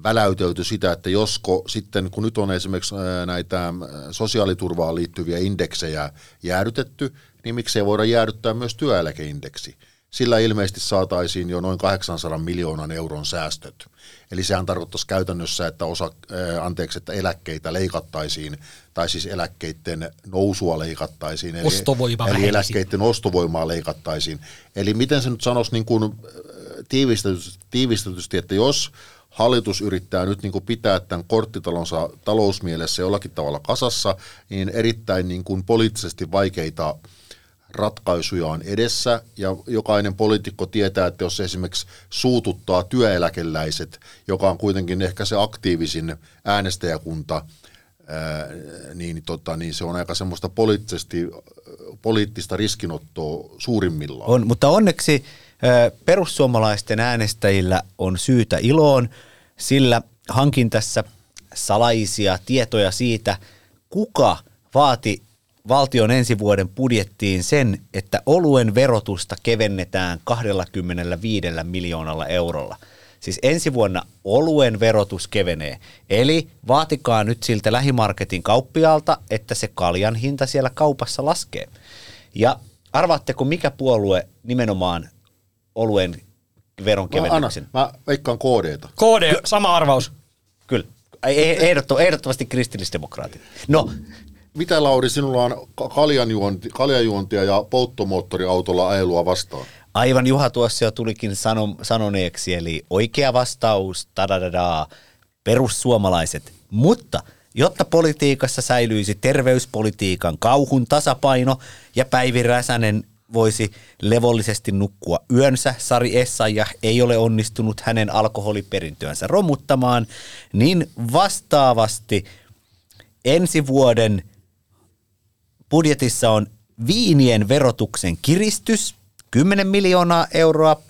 väläytelty sitä, että josko sitten, kun nyt on esimerkiksi ää, näitä ää, sosiaaliturvaan liittyviä indeksejä jäädytetty, niin miksei voida jäädyttää myös työeläkeindeksi. Sillä ilmeisesti saataisiin jo noin 800 miljoonan euron säästöt. Eli sehän tarkoittaisi käytännössä, että osa, ää, anteeksi, että eläkkeitä leikattaisiin, tai siis eläkkeiden nousua leikattaisiin. Eli, Ostovoima eli eläkkeiden ostovoimaa leikattaisiin. Eli miten se nyt sanoisi niin kuin, äh, tiivistetysti, tiivistetysti, että jos hallitus yrittää nyt niin kuin pitää tämän korttitalonsa talousmielessä jollakin tavalla kasassa, niin erittäin niin kuin poliittisesti vaikeita ratkaisuja on edessä ja jokainen poliitikko tietää, että jos esimerkiksi suututtaa työeläkeläiset, joka on kuitenkin ehkä se aktiivisin äänestäjäkunta, ää, niin, tota, niin se on aika semmoista poliittisesti, poliittista riskinottoa suurimmillaan. On, mutta onneksi perussuomalaisten äänestäjillä on syytä iloon, sillä hankin tässä salaisia tietoja siitä, kuka vaati valtion ensi vuoden budjettiin sen, että oluen verotusta kevennetään 25 miljoonalla eurolla. Siis ensi vuonna oluen verotus kevenee. Eli vaatikaa nyt siltä lähimarketin kauppiaalta, että se kaljan hinta siellä kaupassa laskee. Ja arvaatteko, mikä puolue nimenomaan oluen Mä, anna, veronkevennyksen? mä veikkaan KDta. KD, sama arvaus. Kyllä. Ehdottomasti kristillisdemokraatit. No, Mitä Lauri, sinulla on ka- kaljanjuonti, kaljanjuontia ja polttomoottoriautolla ajelua vastaan? aivan Juha tuossa jo tulikin sano, sanoneeksi, eli oikea vastaus, tadadada, perussuomalaiset. Mutta jotta politiikassa säilyisi terveyspolitiikan kauhun tasapaino ja Päivi Räsänen voisi levollisesti nukkua yönsä, Sari Essayah ei ole onnistunut hänen alkoholiperintöänsä romuttamaan, niin vastaavasti ensi vuoden budjetissa on viinien verotuksen kiristys, 10 miljoonaa euroa,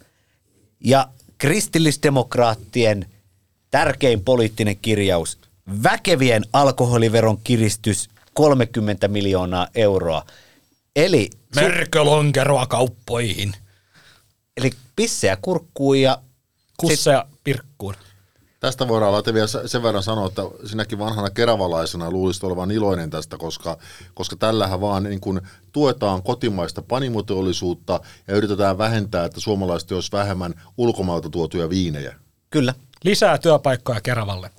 ja kristillisdemokraattien tärkein poliittinen kirjaus, väkevien alkoholiveron kiristys, 30 miljoonaa euroa. Eli, Mörkölonkeroa kauppoihin. eli pisseä kurkkuun ja Kusseja pirkkuun. Tästä voidaan laittaa vielä sen verran sanoa, että sinäkin vanhana keravalaisena luulisit olevan iloinen tästä, koska, koska tällähän vaan niin kuin tuetaan kotimaista panimoteollisuutta ja yritetään vähentää, että suomalaiset olisi vähemmän ulkomailta tuotuja viinejä. kyllä, Lisää työpaikkoja Keravalle.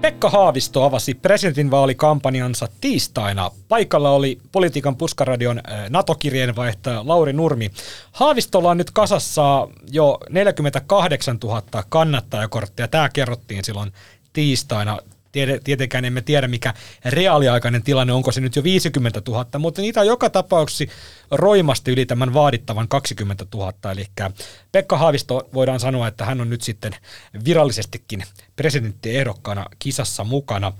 Pekka Haavisto avasi presidentinvaalikampanjansa tiistaina. Paikalla oli politiikan puskaradion äh, NATO-kirjeenvaihtaja Lauri Nurmi. Haavistolla on nyt kasassa jo 48 000 kannattajakorttia. Tämä kerrottiin silloin tiistaina. Tiede- Tietenkään emme tiedä, mikä reaaliaikainen tilanne, onko se nyt jo 50 000, mutta niitä on joka tapauksessa roimasti yli tämän vaadittavan 20 000. Eli Pekka Haavisto voidaan sanoa, että hän on nyt sitten virallisestikin presidenttiehdokkaana kisassa mukana.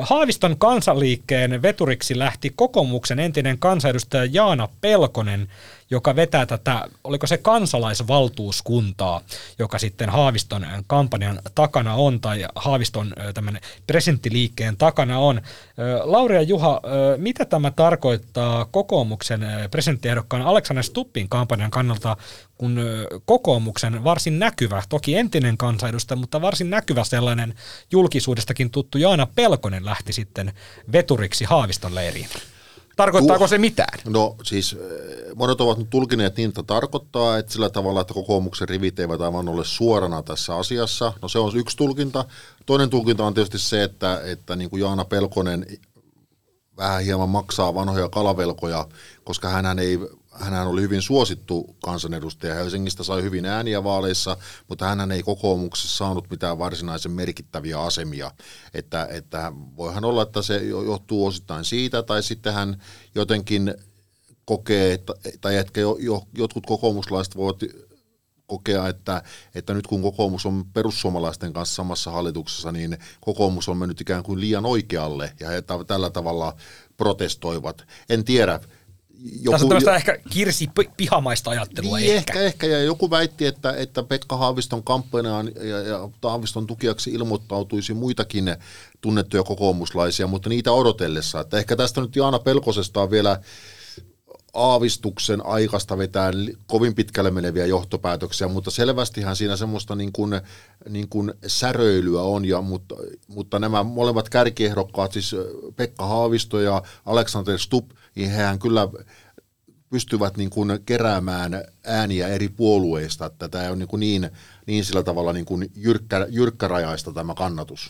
Haaviston kansanliikkeen veturiksi lähti kokoomuksen entinen kansanedustaja Jaana Pelkonen, joka vetää tätä, oliko se kansalaisvaltuuskuntaa, joka sitten Haaviston kampanjan takana on, tai Haaviston tämän presidenttiliikkeen takana on. Lauri ja Juha, mitä tämä tarkoittaa kokoomuksen presidenttiehdokkaan Aleksander Stuppin kampanjan kannalta, kun kokoomuksen varsin näkyvä, toki entinen kansanedustaja, mutta varsin näkyvä sellainen julkisuudestakin tuttu Jaana Pelkonen lähti sitten veturiksi Haaviston leiriin? Tarkoittaako uh, se mitään? No siis monet ovat nyt tulkineet niin, että tarkoittaa, että sillä tavalla, että kokoomuksen rivit eivät aivan ole suorana tässä asiassa. No se on yksi tulkinta. Toinen tulkinta on tietysti se, että, että niin kuin Jaana Pelkonen vähän hieman maksaa vanhoja kalavelkoja, koska hän ei hän oli hyvin suosittu kansanedustaja. Helsingistä sai hyvin ääniä vaaleissa, mutta hän ei kokoomuksessa saanut mitään varsinaisen merkittäviä asemia. Että, että voihan olla, että se johtuu osittain siitä, tai sitten hän jotenkin kokee, tai että jo, jo, jotkut kokoomuslaiset voivat kokea, että, että nyt kun kokoomus on perussuomalaisten kanssa samassa hallituksessa, niin kokoomus on mennyt ikään kuin liian oikealle, ja he tällä tavalla protestoivat. En tiedä, joku, Tässä on tämmöistä ehkä kirsi pihamaista ajattelua niin, ehkä. ehkä. ehkä. ja joku väitti, että, että Pekka Haaviston kampanjaan ja, ja Haaviston tukijaksi ilmoittautuisi muitakin tunnettuja kokoomuslaisia, mutta niitä odotellessa. Että ehkä tästä nyt Jaana Pelkosesta on vielä aavistuksen aikasta vetää kovin pitkälle meneviä johtopäätöksiä, mutta selvästihan siinä semmoista niin kuin, niin kuin säröilyä on, ja, mutta, mutta nämä molemmat kärkiehdokkaat, siis Pekka Haavisto ja Alexander Stubb, niin hehän kyllä pystyvät niin kuin keräämään ääniä eri puolueista, tämä on niin, kuin niin niin sillä tavalla niin kuin jyrkkä, jyrkkärajaista tämä kannatus.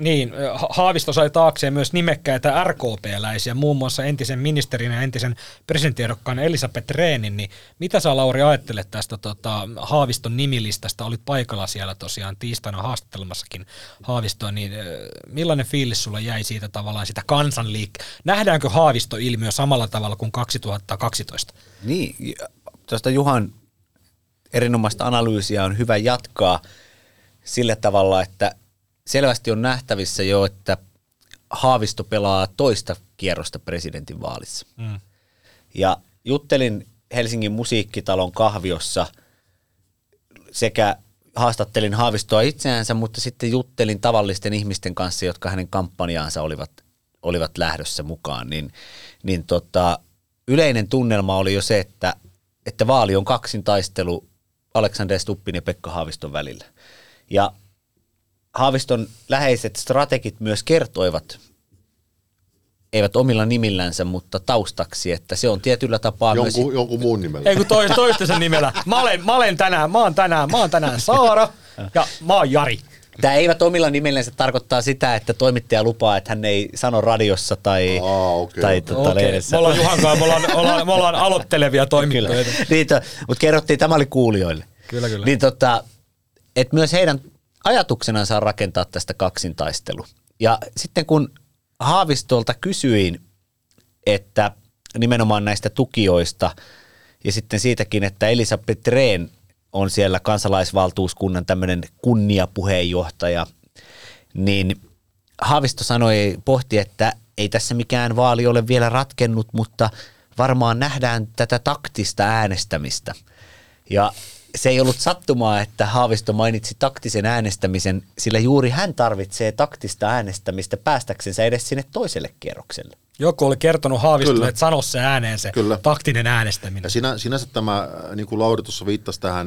Niin, Haavisto sai taakseen myös nimekkäitä RKP-läisiä, muun muassa entisen ministerin ja entisen presidenttiehdokkaan Elisabeth Reenin, niin mitä sä Lauri ajattelet tästä tota, Haaviston nimilistasta? Olit paikalla siellä tosiaan tiistaina haastattelemassakin Haavistoa, niin millainen fiilis sulla jäi siitä tavallaan sitä kansanliik... Nähdäänkö Haavisto-ilmiö samalla tavalla kuin 2012? Niin, tuosta Juhan erinomaista analyysiä on hyvä jatkaa sillä tavalla, että selvästi on nähtävissä jo, että Haavisto pelaa toista kierrosta presidentinvaalissa. Mm. Ja juttelin Helsingin musiikkitalon kahviossa sekä haastattelin Haavistoa itseänsä, mutta sitten juttelin tavallisten ihmisten kanssa, jotka hänen kampanjaansa olivat, olivat lähdössä mukaan. Niin, niin tota, yleinen tunnelma oli jo se, että, että vaali on kaksintaistelu Alexander Stuppin ja Pekka Haaviston välillä. Ja Haaviston läheiset strategit myös kertoivat, eivät omilla nimillänsä, mutta taustaksi, että se on tietyllä tapaa jonkun, myös... Jonkun muun nimellä. Ei kun toistensa nimellä. Mä olen, mä olen tänään, mä oon tänään, mä oon tänään Saara ja mä oon Jari. Tämä eivät omilla nimellensä tarkoittaa sitä, että toimittaja lupaa, että hän ei sano radiossa tai, Aa, okay, tai okay. Tuota, lehdessä. Me ollaan Juhan kanssa, me ollaan, me ollaan, me ollaan aloittelevia toimittajia. niin, mutta kerrottiin, tämä oli kuulijoille. Kyllä, kyllä. Niin tota, että myös heidän ajatuksenaan saa rakentaa tästä kaksintaistelu. Ja sitten kun Haavistolta kysyin, että nimenomaan näistä tukijoista ja sitten siitäkin, että Elisabeth Rehn on siellä kansalaisvaltuuskunnan tämmöinen kunniapuheenjohtaja, niin Haavisto sanoi, pohti, että ei tässä mikään vaali ole vielä ratkennut, mutta varmaan nähdään tätä taktista äänestämistä. Ja se ei ollut sattumaa, että Haavisto mainitsi taktisen äänestämisen, sillä juuri hän tarvitsee taktista äänestämistä päästäksensä edes sinne toiselle kierrokselle. Joku oli kertonut Haavistolle, että sano se ääneen se Kyllä. taktinen äänestäminen. Ja sinä, sinänsä tämä, niin kuin Lauri tuossa viittasi tähän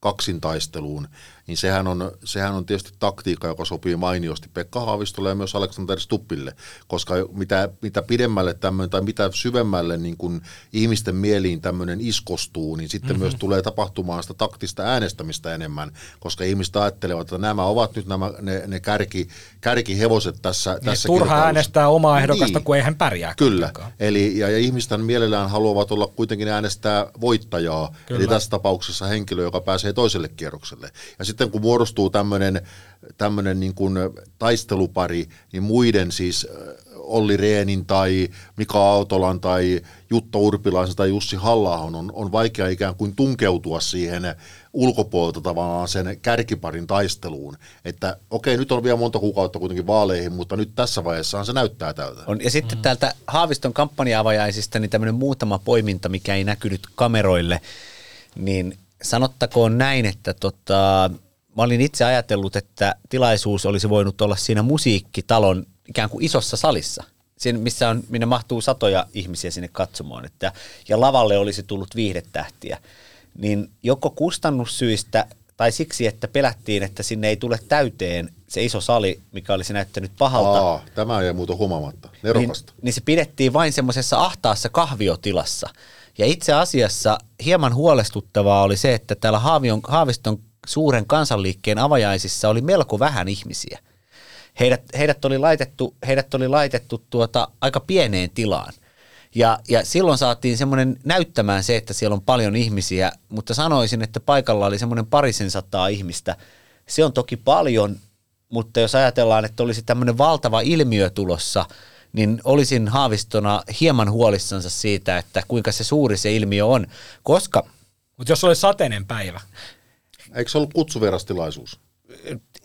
kaksintaisteluun, niin sehän on, sehän on tietysti taktiikka, joka sopii mainiosti Pekka Haavistolle ja myös Aleksander Stuppille, koska mitä, mitä pidemmälle tämmöinen tai mitä syvemmälle niin kuin ihmisten mieliin tämmöinen iskostuu, niin sitten mm-hmm. myös tulee tapahtumaan sitä taktista äänestämistä enemmän, koska ihmiset ajattelevat, että nämä ovat nyt nämä, ne, ne kärki, kärkihevoset tässä, niin, tässä Turha äänestää omaa ehdokasta, niin. kun ei hän pärjää. Kyllä, Eli, ja, ja ihmisten mielellään haluavat olla kuitenkin äänestää voittajaa, Kyllä. eli tässä tapauksessa henkilö, joka pääsee toiselle kierrokselle. Ja sitten kun muodostuu tämmöinen tämmöinen niin kuin taistelupari, niin muiden siis Olli Reenin tai Mika Autolan tai Jutta Urpilaisen tai Jussi halla on, on vaikea ikään kuin tunkeutua siihen ulkopuolelta tavallaan sen kärkiparin taisteluun. Että okei, nyt on vielä monta kuukautta kuitenkin vaaleihin, mutta nyt tässä vaiheessaan se näyttää tältä. On, ja sitten mm. täältä Haaviston kampanja-avajaisista niin tämmöinen muutama poiminta, mikä ei näkynyt kameroille, niin sanottakoon näin, että tota, mä olin itse ajatellut, että tilaisuus olisi voinut olla siinä musiikkitalon ikään kuin isossa salissa, siinä, missä on, minne mahtuu satoja ihmisiä sinne katsomaan, että, ja lavalle olisi tullut viihdetähtiä, niin joko kustannussyistä tai siksi, että pelättiin, että sinne ei tule täyteen se iso sali, mikä olisi näyttänyt pahalta. Aa, tämä ei muuta huomaamatta. Nerokasta. Niin, niin se pidettiin vain semmoisessa ahtaassa kahviotilassa. Ja itse asiassa hieman huolestuttavaa oli se, että täällä Haavion, Haaviston suuren kansanliikkeen avajaisissa oli melko vähän ihmisiä. Heidät, heidät oli laitettu, heidät oli laitettu tuota aika pieneen tilaan. Ja, ja silloin saatiin semmoinen näyttämään se, että siellä on paljon ihmisiä, mutta sanoisin, että paikalla oli semmoinen parisen sataa ihmistä. Se on toki paljon, mutta jos ajatellaan, että olisi tämmöinen valtava ilmiö tulossa, niin olisin haavistona hieman huolissansa siitä, että kuinka se suuri se ilmiö on, koska... Mutta jos oli sateinen päivä. Eikö se ollut kutsuverastilaisuus?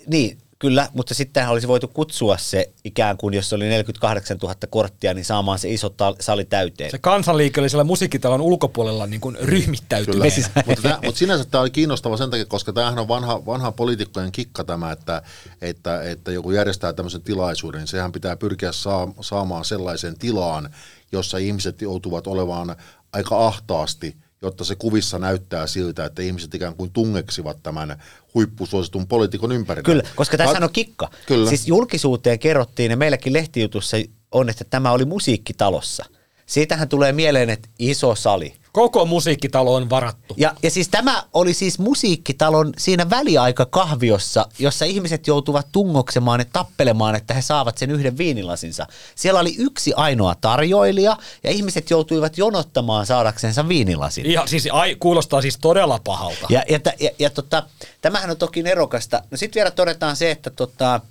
Niin, kyllä, mutta sittenhän olisi voitu kutsua se ikään kuin, jos oli 48 000 korttia, niin saamaan se iso sali täyteen. Se kansanliike oli siellä musiikkitalon ulkopuolella niin kuin ryhmittäytyneenä. mutta, tämä, mutta sinänsä tämä oli kiinnostava sen takia, koska tämähän on vanha, vanha poliitikkojen kikka tämä, että, että, että joku järjestää tämmöisen tilaisuuden, niin sehän pitää pyrkiä saa, saamaan sellaiseen tilaan, jossa ihmiset joutuvat olemaan aika ahtaasti – jotta se kuvissa näyttää siltä, että ihmiset ikään kuin tungeksivat tämän huippusuositun poliitikon ympärillä. Kyllä, koska tässä on kikka. Kyllä. Siis julkisuuteen kerrottiin ja meilläkin lehtijutussa on, että tämä oli musiikkitalossa. Siitähän tulee mieleen, että iso sali. Koko musiikkitalo on varattu. Ja, ja siis tämä oli siis musiikkitalon siinä väliaikakahviossa, jossa ihmiset joutuvat tungoksemaan ja tappelemaan, että he saavat sen yhden viinilasinsa. Siellä oli yksi ainoa tarjoilija ja ihmiset joutuivat jonottamaan saadaksensa viinilasin. Ihan, siis, ai, kuulostaa siis todella pahalta. Ja, ja, ja, ja tota, tämähän on toki nerokasta. No sitten vielä todetaan se, että tota,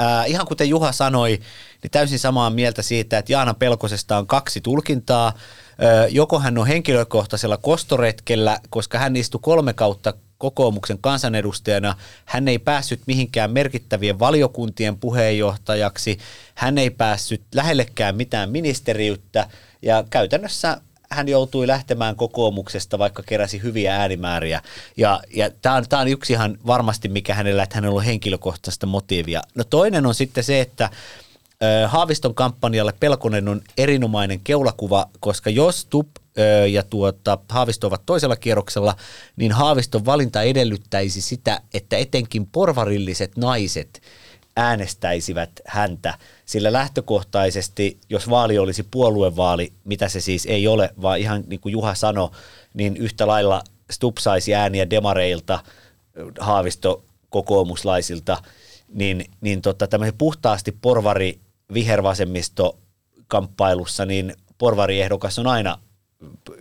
Äh, ihan kuten Juha sanoi, niin täysin samaa mieltä siitä, että Jaana Pelkosesta on kaksi tulkintaa. Äh, joko hän on henkilökohtaisella kostoretkellä, koska hän istui kolme kautta kokoomuksen kansanedustajana. Hän ei päässyt mihinkään merkittävien valiokuntien puheenjohtajaksi. Hän ei päässyt lähellekään mitään ministeriyttä. Ja käytännössä hän joutui lähtemään kokoomuksesta, vaikka keräsi hyviä äänimääriä. Ja, ja tämä on, on yksi ihan varmasti, mikä hänellä, että hänellä on henkilökohtaista motiivia. No toinen on sitten se, että Haaviston kampanjalle Pelkonen on erinomainen keulakuva, koska jos TUP ja tuota, Haavisto ovat toisella kierroksella, niin Haaviston valinta edellyttäisi sitä, että etenkin porvarilliset naiset äänestäisivät häntä, sillä lähtökohtaisesti, jos vaali olisi puoluevaali, mitä se siis ei ole, vaan ihan niin kuin Juha sanoi, niin yhtä lailla Stup saisi ääniä demareilta, Haavisto kokoomuslaisilta, niin, niin tota, tämmöisen puhtaasti porvari vihervasemmisto kamppailussa, niin porvariehdokas on aina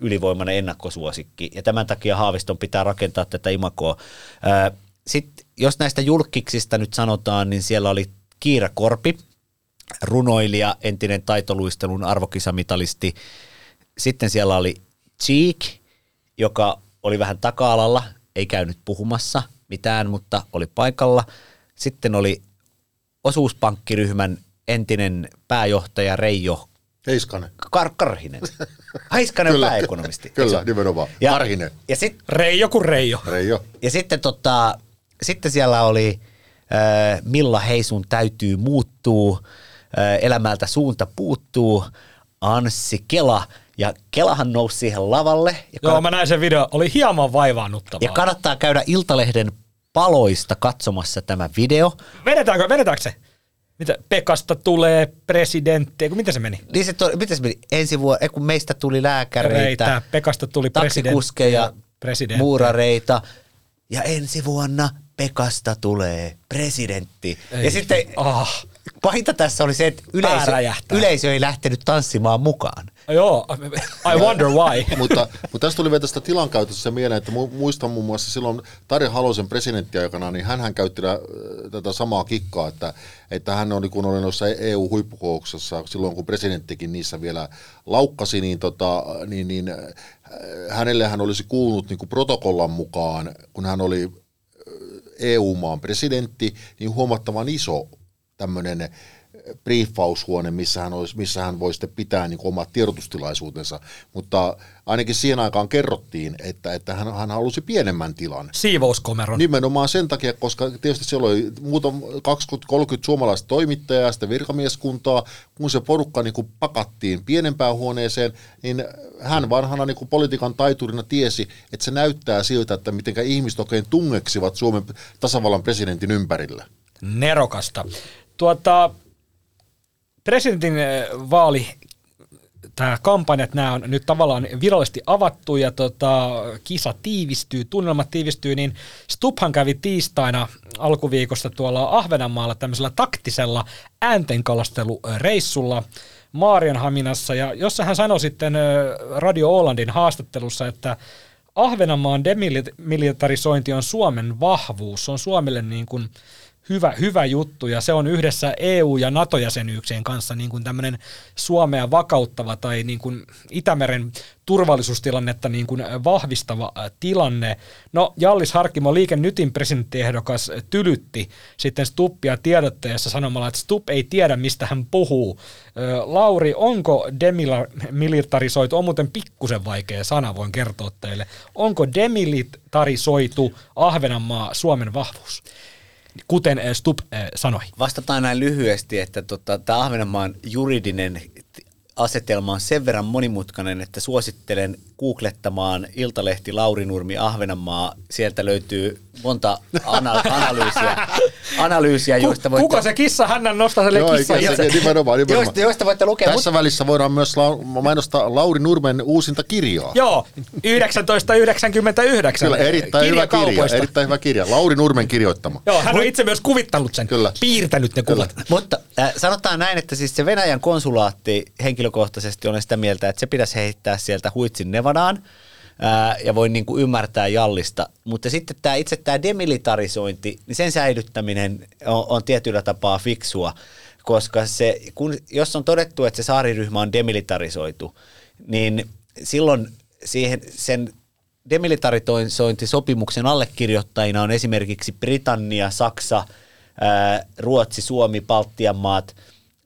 ylivoimainen ennakkosuosikki, ja tämän takia Haaviston pitää rakentaa tätä imakoa. Sitten jos näistä julkiksista nyt sanotaan, niin siellä oli Kiira Korpi, runoilija, entinen taitoluistelun arvokisamitalisti. Sitten siellä oli Cheek, joka oli vähän taka-alalla, ei käynyt puhumassa mitään, mutta oli paikalla. Sitten oli osuuspankkiryhmän entinen pääjohtaja Reijo Heiskanen. Kar- Karhinen. Heiskanen kyllä, pääekonomisti. Kyllä, nimenomaan. Ja, Karhinen. Ja sit, Reijo kuin Reijo. Reijo. Ja sitten, tota, sitten siellä oli äh, Milla Heisun täytyy muuttuu, elämältä suunta puuttuu, Anssi Kela. Ja Kelahan nousi siihen lavalle. Ja Joo, kannat- mä näin sen video. Oli hieman vaivaannuttavaa. Ja kannattaa käydä Iltalehden paloista katsomassa tämä video. Vedetäänkö, vedetäänkö se? Mitä, Pekasta tulee presidentti, mitä se meni? Niin se, to, miten se meni? Ensi vuonna, kun meistä tuli lääkäreitä, Reitä, Pekasta tuli taksikuskeja, presidentti. muurareita. Ja ensi vuonna Pekasta tulee presidentti. Ei. Ja sitten ah. Pahinta tässä oli se, että yleisö, yleisö ei lähtenyt tanssimaan mukaan. Joo, I wonder why. mutta, mutta tästä tuli vielä tästä tilankäytössä mieleen, että mu- muistan muun muassa silloin Tarja Halosen presidenttiaikana, niin hän käytti ä, tätä samaa kikkaa, että, että hän oli, kun oli noissa EU-huippukouksessa, silloin kun presidenttikin niissä vielä laukkasi, niin, tota, niin, niin äh, hänelle hän olisi kuulunut niin kuin protokollan mukaan, kun hän oli äh, EU-maan presidentti, niin huomattavan iso tämmöinen briefaushuone, missä hän, olisi, missä hän voi sitten pitää niin omat tiedotustilaisuutensa, mutta ainakin siihen aikaan kerrottiin, että, että hän, hän halusi pienemmän tilan. Siivouskomeron. Nimenomaan sen takia, koska tietysti siellä oli muuta 20-30 suomalaista toimittajaa ja sitten virkamieskuntaa, kun se porukka niin kuin pakattiin pienempään huoneeseen, niin hän vanhana niin kuin politiikan taiturina tiesi, että se näyttää siltä, että miten ihmiset oikein tungeksivat Suomen tasavallan presidentin ympärillä. Nerokasta. Tuota, presidentin eh, vaali tämä kampanjat, nämä on nyt tavallaan virallisesti avattu ja tota, kisa tiivistyy, tunnelmat tiivistyy, niin Stubhan kävi tiistaina alkuviikosta tuolla Ahvenanmaalla tämmöisellä taktisella ääntenkalastelureissulla Maarianhaminassa. Ja jossa hän sanoi sitten eh, Radio Olandin haastattelussa, että Ahvenanmaan demilitarisointi on Suomen vahvuus, se on Suomelle niin kuin hyvä, hyvä juttu ja se on yhdessä EU- ja NATO-jäsenyyksien kanssa niin kuin tämmöinen Suomea vakauttava tai niin kuin Itämeren turvallisuustilannetta niin kuin vahvistava äh, tilanne. No Jallis Harkimo, Liike Nytin presidenttiehdokas, tylytti sitten Stuppia tiedotteessa sanomalla, että Stupp ei tiedä, mistä hän puhuu. Lauri, onko demilitarisoitu, on muuten pikkusen vaikea sana, voin kertoa teille, onko demilitarisoitu Ahvenanmaa Suomen vahvuus? Kuten eh, Stup eh, sanoi. Vastataan näin lyhyesti, että tota, tämä Ahvenanmaan juridinen asetelma on sen verran monimutkainen, että suosittelen googlettamaan Iltalehti Lauri Nurmi Ahvenanmaa. Sieltä löytyy monta ana- analyysiä, analyysiä joista voitte... Kuka se kissa hännän nostaa sille Joo, kissa? Se, nimenomaan, nimenomaan. Joista, joista voitte lukea. Tässä mut... välissä voidaan myös la- mainostaa Lauri Nurmen uusinta kirjaa. Joo, 1999. Kyllä, erittäin hyvä kirja, erittäin hyvä kirja. Lauri Nurmen kirjoittama. Joo, hän on itse myös kuvittanut sen, Kyllä. piirtänyt ne kuvat. Kyllä. Mutta äh, sanotaan näin, että siis se Venäjän konsulaatti henkilökohtaisesti on sitä mieltä, että se pitäisi heittää sieltä Huitsin Nevadaan ää, ja voin niin kuin ymmärtää jallista. Mutta sitten tämä itse tämä demilitarisointi, niin sen säilyttäminen on, on tietyllä tapaa fiksua, koska se, kun, jos on todettu, että se saariryhmä on demilitarisoitu, niin silloin siihen, sen demilitarisointisopimuksen allekirjoittajina on esimerkiksi Britannia, Saksa, Ruotsi, Suomi, Baltian maat,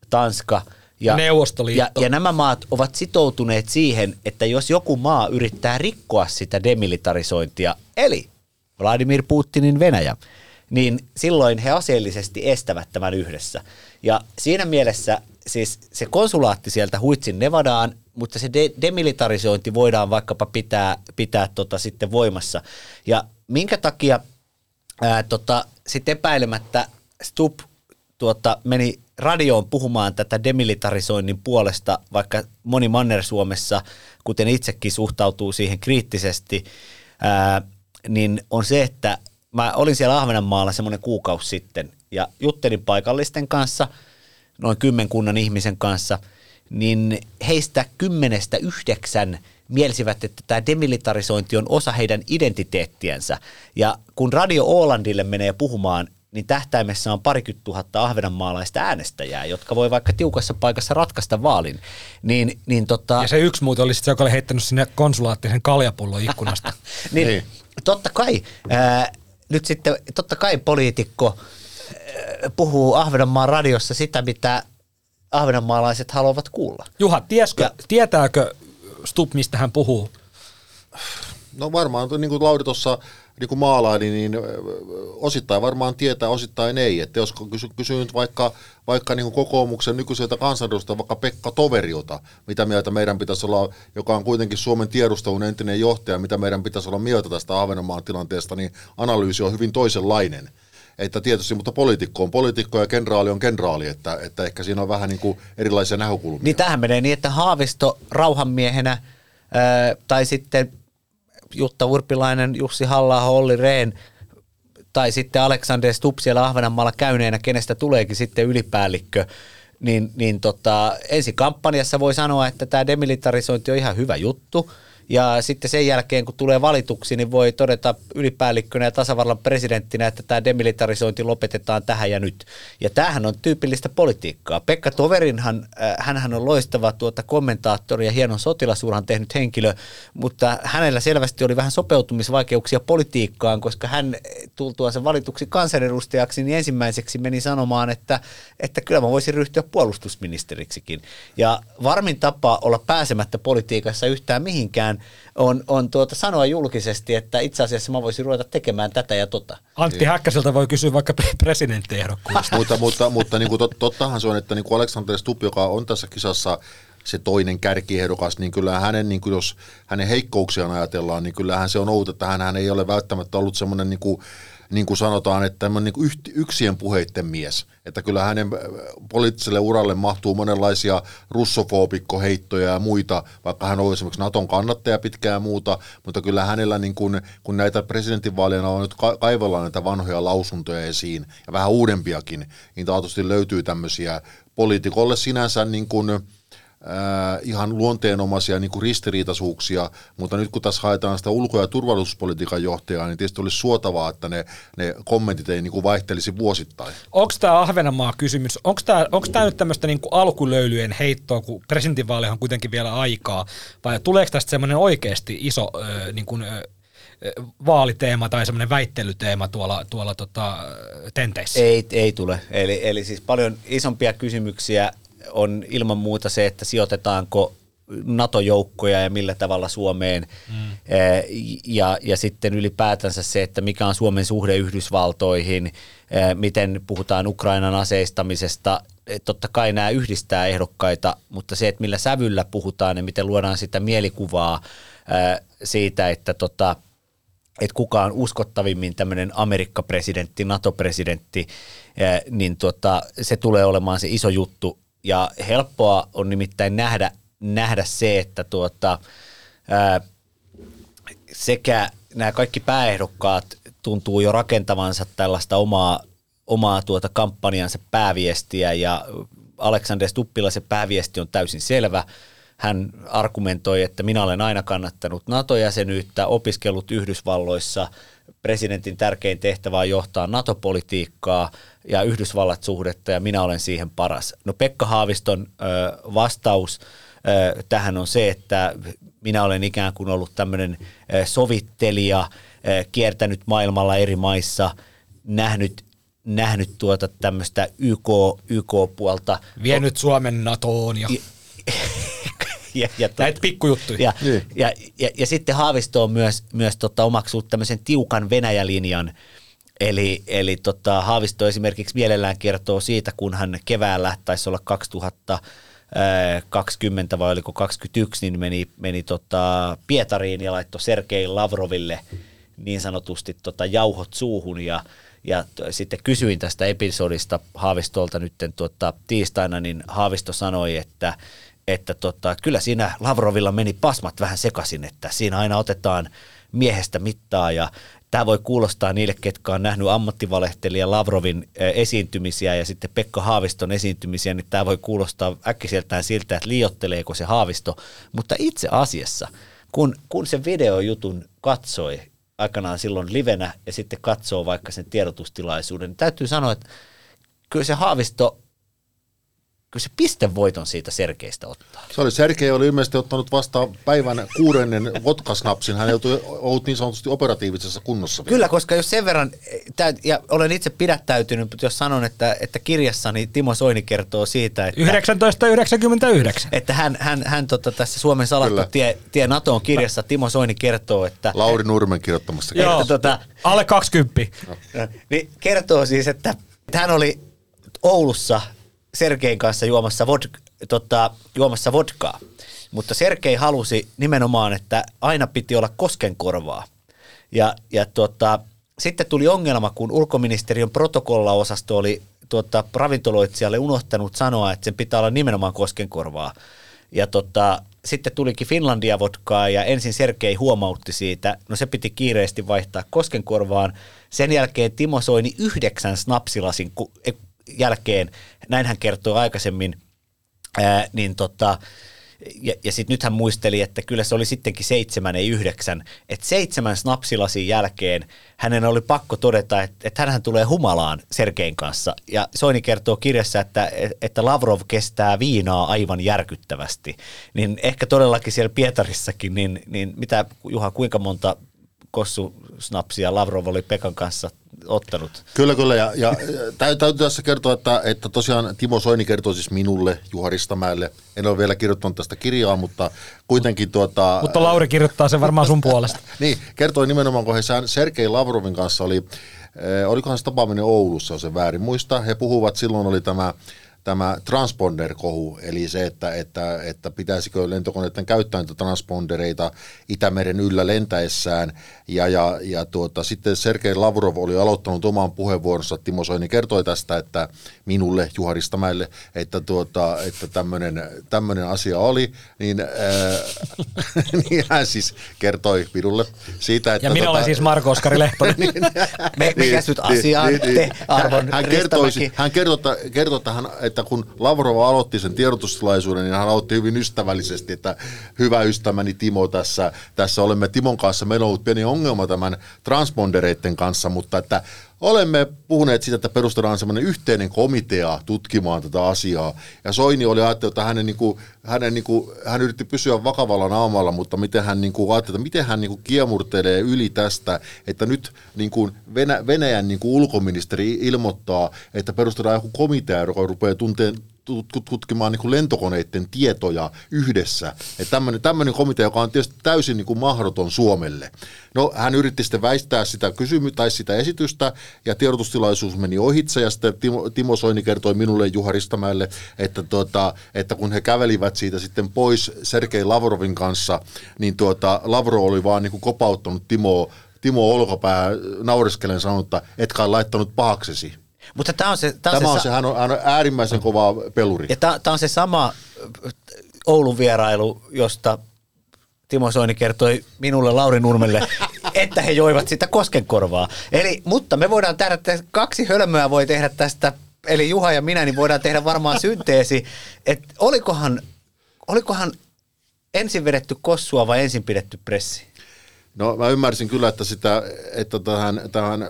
Tanska – ja, Neuvostoliitto. Ja, ja nämä maat ovat sitoutuneet siihen, että jos joku maa yrittää rikkoa sitä demilitarisointia, eli Vladimir Putinin Venäjä, niin silloin he aseellisesti estävät tämän yhdessä. Ja siinä mielessä siis se konsulaatti sieltä huitsin Nevadaan, mutta se de- demilitarisointi voidaan vaikkapa pitää, pitää tota sitten voimassa. Ja minkä takia ää, tota, sitten epäilemättä Stup tuota, meni radioon puhumaan tätä demilitarisoinnin puolesta, vaikka moni Manner-Suomessa, kuten itsekin suhtautuu siihen kriittisesti, ää, niin on se, että mä olin siellä Ahvenanmaalla semmoinen kuukausi sitten ja juttelin paikallisten kanssa, noin kymmenkunnan ihmisen kanssa, niin heistä kymmenestä yhdeksän mielsivät, että tämä demilitarisointi on osa heidän identiteettiänsä. Ja kun Radio Ålandille menee puhumaan niin tähtäimessä on parikymmentä tuhatta ahvenanmaalaista äänestäjää, jotka voi vaikka tiukassa paikassa ratkaista vaalin. Niin, niin tota... Ja se yksi muuten oli se, joka oli heittänyt sinne konsulaattisen kaljapullon ikkunasta. niin, niin, totta kai, ää, nyt sitten totta kai poliitikko ää, puhuu Ahvenanmaan radiossa sitä, mitä ahvenanmaalaiset haluavat kuulla. Juha, tiesikö, ja, tietääkö Stup, mistä hän puhuu? No varmaan, niin kuin Lauri tuossa niin kuin maalaili, niin osittain varmaan tietää, osittain ei. Että jos kysy, kysyy nyt vaikka, vaikka niin kuin kokoomuksen nykyiseltä kansanedustajalta, vaikka Pekka Toveriota, mitä mieltä meidän pitäisi olla, joka on kuitenkin Suomen tiedustelun entinen johtaja, mitä meidän pitäisi olla mieltä tästä Ahvenanmaan tilanteesta, niin analyysi on hyvin toisenlainen että tietysti, mutta poliitikko on poliitikko ja kenraali on kenraali, että, että ehkä siinä on vähän niin kuin erilaisia näkökulmia. Niin tähän menee niin, että Haavisto rauhanmiehenä tai sitten Jutta Urpilainen, Jussi halla Olli Rehn tai sitten Alexander Stubb siellä Ahvenanmaalla käyneenä, kenestä tuleekin sitten ylipäällikkö, niin, niin tota, ensi kampanjassa voi sanoa, että tämä demilitarisointi on ihan hyvä juttu. Ja sitten sen jälkeen, kun tulee valituksi, niin voi todeta ylipäällikkönä ja tasavallan presidenttinä, että tämä demilitarisointi lopetetaan tähän ja nyt. Ja tämähän on tyypillistä politiikkaa. Pekka Toverinhan, äh, hänhän on loistava tuota kommentaattori ja hienon sotilasuran tehnyt henkilö, mutta hänellä selvästi oli vähän sopeutumisvaikeuksia politiikkaan, koska hän tultuansa valituksi kansanedustajaksi, niin ensimmäiseksi meni sanomaan, että, että kyllä mä voisin ryhtyä puolustusministeriksikin. Ja varmin tapa olla pääsemättä politiikassa yhtään mihinkään on, on tuota sanoa julkisesti, että itse asiassa mä voisin ruveta tekemään tätä ja tota. Antti Häkkäseltä voi kysyä vaikka presidenttiehdokkuudesta. mutta mutta, mutta niin kuin tot, tottahan se on, että niin kuin Alexander Stubb, joka on tässä kisassa se toinen kärkiehdokas, niin kyllä hänen, niin kuin jos hänen heikkouksiaan ajatellaan, niin kyllähän se on outo, että hän, hän ei ole välttämättä ollut semmoinen niin kuin, niin kuin sanotaan, että tämmöinen niin yht, yksien puheitten mies. Että kyllä hänen äh, poliittiselle uralle mahtuu monenlaisia russofobikkoheittoja ja muita, vaikka hän on esimerkiksi Naton kannattaja pitkään muuta, mutta kyllä hänellä, niin kun, kun näitä presidentinvaaleja on nyt ka- kaivellaan näitä vanhoja lausuntoja esiin, ja vähän uudempiakin, niin taatusti löytyy tämmöisiä poliitikolle sinänsä niin kuin, äh, ihan luonteenomaisia niin kuin ristiriitaisuuksia, mutta nyt kun tässä haetaan sitä ulko- ja turvallisuuspolitiikan johtajaa, niin tietysti olisi suotavaa, että ne, ne kommentit ei niin kuin vaihtelisi vuosittain. Onko tämä Ahvenanmaa-kysymys, onko tämä, onko tämä nyt tämmöistä niin alkulöylyjen heittoa, kun presidentinvaalihan on kuitenkin vielä aikaa, vai tuleeko tästä semmoinen oikeasti iso ö, niin kuin, vaaliteema tai semmoinen väittelyteema tuolla, tuolla tota, tenteissä? Ei, ei tule. Eli, eli siis paljon isompia kysymyksiä on ilman muuta se, että sijoitetaanko NATO-joukkoja ja millä tavalla Suomeen. Mm. Ja, ja sitten ylipäätänsä se, että mikä on Suomen suhde Yhdysvaltoihin, miten puhutaan Ukrainan aseistamisesta. Totta kai nämä yhdistää ehdokkaita, mutta se, että millä sävyllä puhutaan ja miten luodaan sitä mielikuvaa siitä, että tota, että kuka on uskottavimmin tämmöinen Amerikka-presidentti, NATO-presidentti, niin tota, se tulee olemaan se iso juttu ja helppoa on nimittäin nähdä, nähdä se, että tuota, ää, sekä nämä kaikki pääehdokkaat tuntuu jo rakentavansa tällaista omaa, omaa tuota kampanjansa pääviestiä ja Alexander Stuppila se pääviesti on täysin selvä. Hän argumentoi, että minä olen aina kannattanut NATO-jäsenyyttä, opiskellut Yhdysvalloissa, presidentin tärkein tehtävä on johtaa NATO-politiikkaa – ja Yhdysvallat-suhdetta ja minä olen siihen paras. No Pekka Haaviston ö, vastaus ö, tähän on se, että minä olen ikään kuin ollut tämmöinen sovittelija, ö, kiertänyt maailmalla eri maissa, nähnyt nähnyt tuota tämmöistä YK, YK-puolta. Vienyt Suomen NATOon ja... ja, ja to, Näitä pikkujuttuja. Ja, niin. ja, ja, ja, sitten Haavisto on myös, myös tota omaksunut tämmöisen tiukan Venäjä-linjan, Eli, eli tota, Haavisto esimerkiksi mielellään kertoo siitä, kun hän keväällä, taisi olla 2020 vai oliko 2021, niin meni, meni tota Pietariin ja laittoi Sergei Lavroville niin sanotusti tota jauhot suuhun ja, ja t- sitten kysyin tästä episodista Haavistolta nyt tuota, tiistaina, niin Haavisto sanoi, että, että tota, kyllä siinä Lavrovilla meni pasmat vähän sekaisin, että siinä aina otetaan miehestä mittaa ja Tämä voi kuulostaa niille, ketkä on nähnyt ammattivalehtelija Lavrovin esiintymisiä ja sitten Pekka Haaviston esiintymisiä, niin tämä voi kuulostaa äkkiseltään siltä, että liiotteleeko se Haavisto. Mutta itse asiassa, kun, kun se videojutun katsoi aikanaan silloin livenä ja sitten katsoo vaikka sen tiedotustilaisuuden, niin täytyy sanoa, että kyllä se Haavisto kyllä se pistevoiton siitä Sergeistä ottaa. Se oli, Sergei oli ilmeisesti ottanut vasta päivän kuudennen vodkasnapsin. Hän joutui ollut niin sanotusti operatiivisessa kunnossa. Vielä. Kyllä, koska jos sen verran, ja olen itse pidättäytynyt, mutta jos sanon, että, että kirjassani Timo Soini kertoo siitä, että... 1999. Että hän, hän, hän tota, tässä Suomen salattu tie, tie NATOon kirjassa Timo Soini kertoo, että... Lauri Nurmen kirjoittamassa Joo, että, tota, alle 20. Niin kertoo siis, että, että hän oli Oulussa Sergein kanssa juomassa, vod, tota, juomassa vodkaa. Mutta Sergei halusi nimenomaan, että aina piti olla koskenkorvaa. Ja, ja tota, sitten tuli ongelma, kun ulkoministeriön protokollaosasto oli tuota, ravintoloitsijalle unohtanut sanoa, että sen pitää olla nimenomaan koskenkorvaa. Ja tota, sitten tulikin Finlandia vodkaa ja ensin Sergei huomautti siitä, no se piti kiireesti vaihtaa koskenkorvaan. Sen jälkeen Timo Soini yhdeksän snapsilasin jälkeen, näin hän kertoi aikaisemmin, ää, niin tota, ja, ja sitten nyt hän muisteli, että kyllä se oli sittenkin seitsemän, ei yhdeksän. Että seitsemän snapsilasin jälkeen hänen oli pakko todeta, että, että hän tulee humalaan Sergein kanssa. Ja Soini kertoo kirjassa, että, että Lavrov kestää viinaa aivan järkyttävästi. Niin ehkä todellakin siellä Pietarissakin, niin, niin mitä Juha, kuinka monta kossusnapsia Lavrov oli Pekan kanssa ottanut. Kyllä, kyllä. Ja, ja täytyy, täytyy tässä kertoa, että, että tosiaan Timo Soini kertoi siis minulle, Juha Ristamäelle. En ole vielä kirjoittanut tästä kirjaa, mutta kuitenkin tuota... Mutta Lauri kirjoittaa sen varmaan sun puolesta. niin, kertoi nimenomaan, kun he Sergei Lavrovin kanssa oli, eh, olikohan se tapaaminen Oulussa, jos se väärin muista. He puhuvat, silloin oli tämä tämä transponder-kohu, eli se, että, että, että pitäisikö lentokoneiden käyttää niitä transpondereita Itämeren yllä lentäessään. Ja, ja, ja tuota, sitten Sergei Lavrov oli aloittanut oman puheenvuoronsa, Timo Soini kertoi tästä, että minulle, Juharistamäelle, että, tuota, että tämmöinen asia oli, niin, ää, niin hän siis kertoi minulle siitä, että... Ja minä tota, olen siis Marko Oskari Lehtonen. niin, me, me käsyt asiaan, niin, niin, te, arvon hän, kertoi, hän kertoi, kertoi että, hän, että kun Lavrov aloitti sen tiedotustilaisuuden, niin hän aloitti hyvin ystävällisesti, että hyvä ystäväni Timo tässä, tässä olemme Timon kanssa, meillä on ollut pieni ongelma tämän transpondereiden kanssa, mutta että olemme puhuneet siitä, että perustetaan semmoinen yhteinen komitea tutkimaan tätä asiaa. Ja Soini oli ajatellut, että hänen, niin kuin, hänen, niin kuin, hän yritti pysyä vakavalla naamalla, mutta miten hän niin kuin, että miten hän niin kuin, kiemurtelee yli tästä, että nyt niin kuin Venä, Venäjän niin kuin ulkoministeri ilmoittaa, että perustetaan joku komitea, joka rupeaa tunteen, tutkimaan niin kuin lentokoneiden tietoja yhdessä. Tämmöinen, komitea, joka on tietysti täysin niin kuin mahdoton Suomelle. No hän yritti sitten väistää sitä kysymy- tai sitä esitystä ja tiedotustilaisuus meni ohitse ja sitten Timo, Timo Soini kertoi minulle Juharistamäelle, että, tuota, että kun he kävelivät siitä sitten pois Sergei Lavrovin kanssa, niin tuota, Lavrov oli vaan niin kuin kopauttanut Timo, Timo olkapää naureskelen sanonut, että etkä ole laittanut pahaksesi. Mutta tämä on se, tämä Tämä on on se, se, hän on, hän on äärimmäisen kova peluri. ja tämä, tämä on se sama äh, Oulun vierailu, josta Timo Soini kertoi minulle Lauri Nurmelle, että he joivat sitä koskenkorvaa. Eli, mutta me voidaan tehdä, että kaksi hölmöä voi tehdä tästä, eli Juha ja minä, niin voidaan tehdä varmaan synteesi, että olikohan, olikohan ensin vedetty kossua vai ensin pidetty pressi? No mä ymmärsin kyllä, että, sitä, että tähän, tähän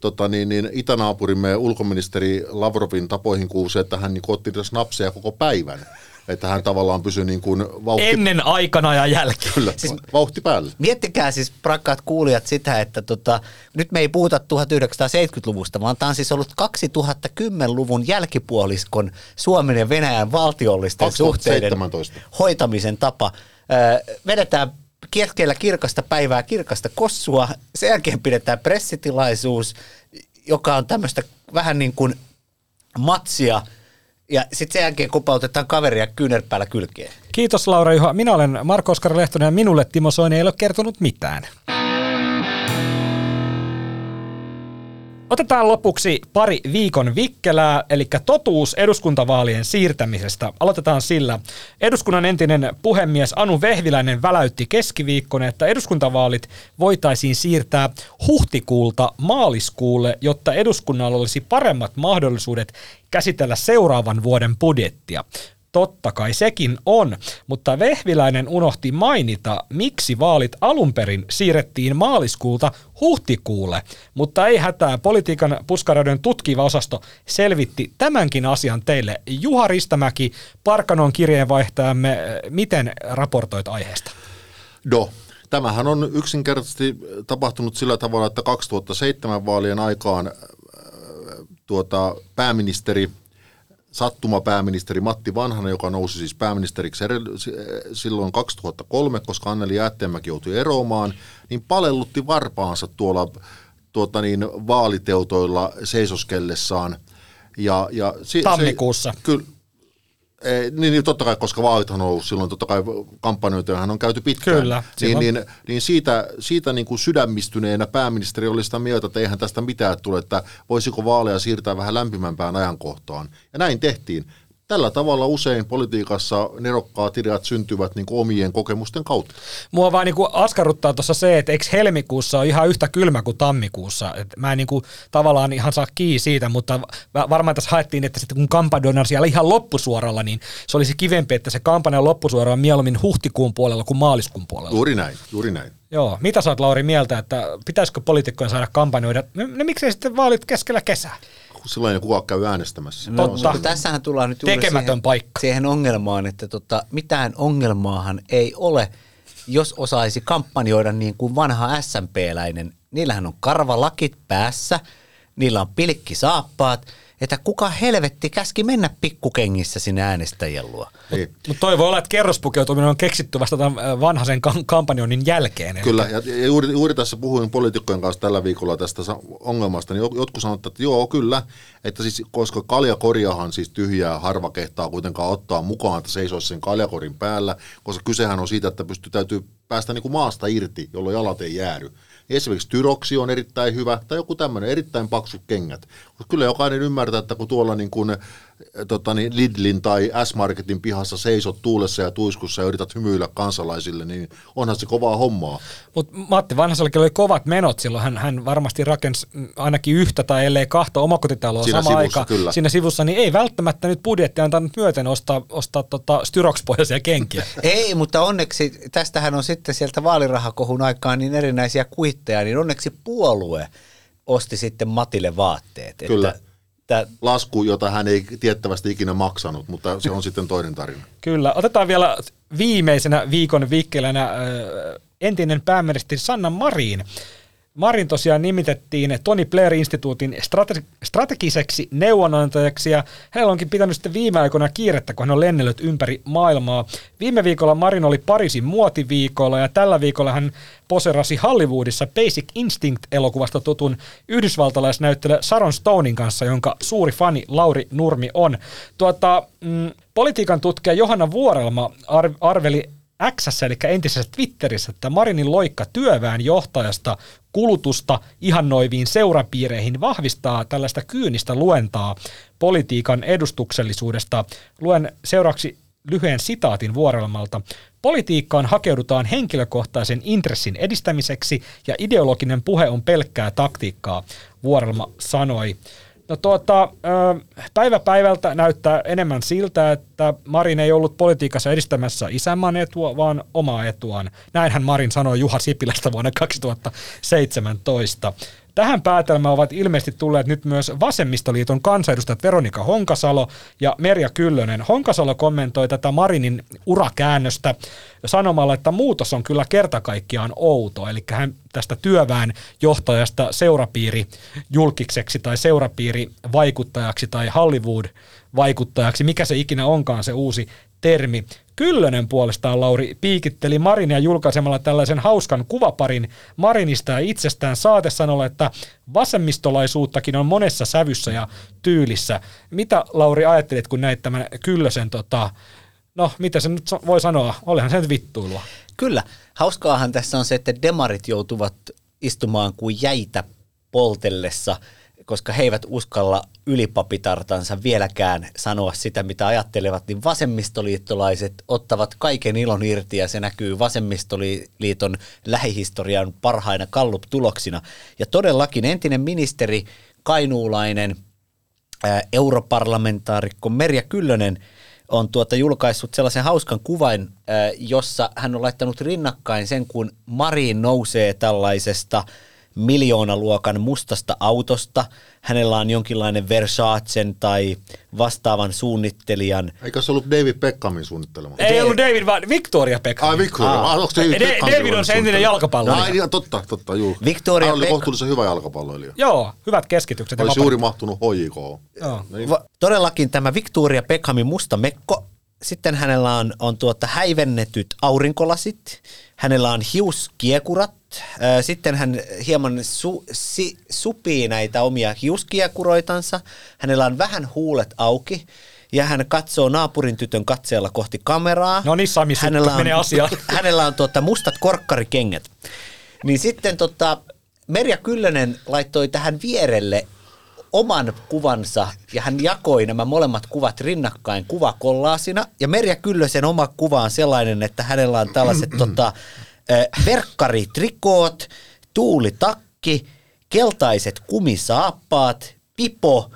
tota niin, niin itänaapurimme ulkoministeri Lavrovin tapoihin kuuluu se, että hän niin otti snapseja koko päivän. Että hän tavallaan pysyi niin kuin vauhti, Ennen, aikana ja jälkeen. kyllä, Siis- vauhti päällä. Miettikää siis, rakkaat kuulijat, sitä, että tota, nyt me ei puhuta 1970-luvusta, vaan tämä on siis ollut 2010-luvun jälkipuoliskon Suomen ja Venäjän valtiollisten suhteiden 2017. hoitamisen tapa. Öö, vedetään keskellä kirkasta päivää kirkasta kossua, sen jälkeen pidetään pressitilaisuus, joka on tämmöistä vähän niin kuin matsia, ja sitten sen jälkeen kopautetaan kaveria kyynärpäällä kylkeen. Kiitos Laura Juha. Minä olen Marko Oskari Lehtonen ja minulle Timo Soini ei ole kertonut mitään. Otetaan lopuksi pari viikon vikkelää, eli totuus eduskuntavaalien siirtämisestä. Aloitetaan sillä. Eduskunnan entinen puhemies Anu Vehviläinen väläytti keskiviikkona, että eduskuntavaalit voitaisiin siirtää huhtikuulta maaliskuulle, jotta eduskunnalla olisi paremmat mahdollisuudet käsitellä seuraavan vuoden budjettia. Totta kai sekin on, mutta Vehviläinen unohti mainita, miksi vaalit alun perin siirrettiin maaliskuulta huhtikuulle. Mutta ei hätää, politiikan puskaroiden tutkiva osasto selvitti tämänkin asian teille. Juha Ristamäki, Parkanon kirjeenvaihtajamme, miten raportoit aiheesta? No, tämähän on yksinkertaisesti tapahtunut sillä tavalla, että 2007 vaalien aikaan äh, tuota, pääministeri sattumapääministeri Matti Vanhanen, joka nousi siis pääministeriksi edell- silloin 2003, koska Anneli Jäätteenmäki joutui eroamaan, niin palellutti varpaansa tuolla tuota niin, vaaliteutoilla seisoskellessaan. Ja, ja si- Tammikuussa. Se, kyllä, Eh, niin, niin, totta kai, koska vaalithan on ollut silloin, totta kai kampanjoitahan on käyty pitkään. Kyllä, Niin, niin, niin siitä, siitä niin kuin sydämistyneenä pääministeri oli sitä mieltä, että eihän tästä mitään tule, että voisiko vaaleja siirtää vähän lämpimämpään ajankohtaan. Ja näin tehtiin. Tällä tavalla usein politiikassa nerokkaat ideat syntyvät niin kuin omien kokemusten kautta. Mua vaan niinku askarruttaa tuossa se, että eikö helmikuussa ole ihan yhtä kylmä kuin tammikuussa. Et mä en niinku tavallaan ihan saa kiinni siitä, mutta va- varmaan tässä haettiin, että sitten kun kampanja on siellä ihan loppusuoralla, niin se olisi kivempi, että se kampanja on loppusuora on mieluummin huhtikuun puolella kuin maaliskuun puolella. Juuri näin, juuri näin. Joo, mitä sä oot Lauri mieltä, että pitäisikö poliitikkojen saada kampanjoida? No, no miksei sitten vaalit keskellä kesää? Silloin ei kukaan käy äänestämässä. No, Totta. mutta tässähän tullaan nyt juuri Tekemätön siihen, paikka. siihen ongelmaan, että tota, mitään ongelmaahan ei ole, jos osaisi kampanjoida niin kuin vanha SMP-läinen. Niillähän on karvalakit päässä, niillä on pilkkisaappaat, että kuka helvetti käski mennä pikkukengissä sinne äänestäjien luo. Niin. Mutta toi voi olla, että kerrospukeutuminen on keksitty vasta tämän äh, vanhaisen kam- kampanjoinnin jälkeen. Kyllä, ja, ja juuri, juuri tässä puhuin poliitikkojen kanssa tällä viikolla tästä ongelmasta, niin jotkut sanoivat, että joo, kyllä, että siis, koska kaljakoriahan siis tyhjää harva kehtaa kuitenkaan ottaa mukaan, että seisoisi sen kaljakorin päällä, koska kysehän on siitä, että pystyy, täytyy päästä niin kuin maasta irti, jolloin jalat ei jäädy. Esimerkiksi tyroksi on erittäin hyvä, tai joku tämmöinen erittäin paksut kengät. Koska kyllä jokainen ymmärtää, että kun tuolla niin kuin, tota niin, Lidlin tai S-Marketin pihassa seisot tuulessa ja tuiskussa ja yrität hymyillä kansalaisille, niin onhan se kovaa hommaa. Mutta Matti Vanhasellakin oli kovat menot silloin. Hän, hän varmasti rakensi ainakin yhtä tai ellei kahta omakotitaloa Siinä samaan sivussa, aikaan kyllä. siinä sivussa, niin ei välttämättä nyt budjetti antanut myöten ostaa, ostaa tota styrokspohjaisia kenkiä. Ei, mutta onneksi, tästähän on sitten sieltä vaalirahakohun aikaan niin erinäisiä kuitteja, niin onneksi puolue osti sitten Matille vaatteet. Kyllä. Että, että Lasku, jota hän ei tiettävästi ikinä maksanut, mutta se on sitten toinen tarina. Kyllä. Otetaan vielä viimeisenä viikon vikkelänä entinen pääministeri Sanna Marin. Marin tosiaan nimitettiin Tony Blair-instituutin strate- strategiseksi neuvonantajaksi ja hänellä onkin pitänyt sitten viime aikoina kiirettä, kun hän on lennellyt ympäri maailmaa. Viime viikolla Marin oli Pariisin muotiviikolla ja tällä viikolla hän poserasi Hollywoodissa Basic Instinct-elokuvasta tutun yhdysvaltalaisnäyttelijä Sharon Stonein kanssa, jonka suuri fani Lauri Nurmi on. Tuota, mm, politiikan tutkija Johanna Vuorelma ar- arveli X, eli entisessä Twitterissä, että Marinin loikka työväen johtajasta kulutusta ihannoiviin seurapiireihin vahvistaa tällaista kyynistä luentaa politiikan edustuksellisuudesta. Luen seuraavaksi lyhyen sitaatin vuorelmalta. Politiikkaan hakeudutaan henkilökohtaisen intressin edistämiseksi ja ideologinen puhe on pelkkää taktiikkaa, Vuorelma sanoi. No tuota, päivä päivältä näyttää enemmän siltä, että Marin ei ollut politiikassa edistämässä isänmaan etua, vaan omaa etuaan. Näinhän Marin sanoi Juha Sipilästä vuonna 2017. Tähän päätelmään ovat ilmeisesti tulleet nyt myös Vasemmistoliiton kansanedustajat Veronika Honkasalo ja Merja Kyllönen. Honkasalo kommentoi tätä Marinin urakäännöstä sanomalla, että muutos on kyllä kerta kaikkiaan outo. Eli hän tästä työväen johtajasta seurapiiri julkikseksi tai seurapiiri vaikuttajaksi tai Hollywood-vaikuttajaksi, mikä se ikinä onkaan se uusi termi. Kyllönen puolestaan Lauri piikitteli Marinia julkaisemalla tällaisen hauskan kuvaparin Marinista ja itsestään saatesanolla, että vasemmistolaisuuttakin on monessa sävyssä ja tyylissä. Mitä Lauri ajattelit, kun näit tämän Kyllösen, tota, no mitä se nyt voi sanoa, olihan se nyt vittuilua. Kyllä. Hauskaahan tässä on se, että demarit joutuvat istumaan kuin jäitä poltellessa, koska he eivät uskalla ylipapitartansa vieläkään sanoa sitä, mitä ajattelevat, niin vasemmistoliittolaiset ottavat kaiken ilon irti ja se näkyy vasemmistoliiton lähihistorian parhaina kallup-tuloksina. Ja todellakin entinen ministeri, kainuulainen ää, europarlamentaarikko Merja Kyllönen on tuota julkaissut sellaisen hauskan kuvan, ää, jossa hän on laittanut rinnakkain sen, kun Marin nousee tällaisesta miljoonaluokan mustasta autosta. Hänellä on jonkinlainen Versacen tai vastaavan suunnittelijan Eikä se ollut David Beckhamin suunnittelema? Ei ollut David, vaan Victoria Beckham. Ai Victoria, Aa. ah, onko se David Da- Beckham David on se entinen jalkapalloilija. Ai, niin, totta, totta, juu. Victoria Hän oli Beck- kohtuullisen hyvä jalkapalloilija. Joo, hyvät keskitykset. ja Olisi juuri mahtunut HJK. Joo. Niin. Va- todellakin tämä Victoria Beckhamin musta mekko. Sitten hänellä on, on tuota häivennetyt aurinkolasit. Hänellä on hiuskiekurat. Sitten hän hieman su, si, supii näitä omia hiuskiekuroitansa. Hänellä on vähän huulet auki. Ja hän katsoo naapurin tytön katseella kohti kameraa. No niin, Sami Sukka, mene asiaan. hänellä on tuota mustat korkkarikengät. Niin sitten tota, Merja Kyllönen laittoi tähän vierelle oman kuvansa ja hän jakoi nämä molemmat kuvat rinnakkain kuvakollaasina. Ja Merja Kyllösen oma kuva on sellainen, että hänellä on tällaiset tota, verkkaritrikoot, tuulitakki, keltaiset kumisaappaat, pipo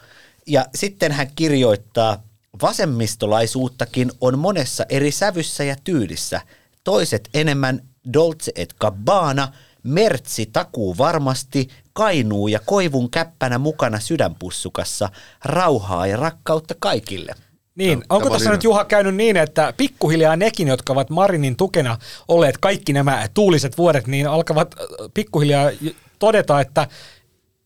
ja sitten hän kirjoittaa, vasemmistolaisuuttakin on monessa eri sävyssä ja tyylissä. Toiset enemmän Dolce et Gabbana, Mertsi takuu varmasti, Kainuu ja Koivun käppänä mukana sydänpussukassa, rauhaa ja rakkautta kaikille. Niin, Tämä onko oli- tässä nyt Juha käynyt niin, että pikkuhiljaa nekin, jotka ovat Marinin tukena olleet kaikki nämä tuuliset vuodet, niin alkavat äh, pikkuhiljaa todeta, että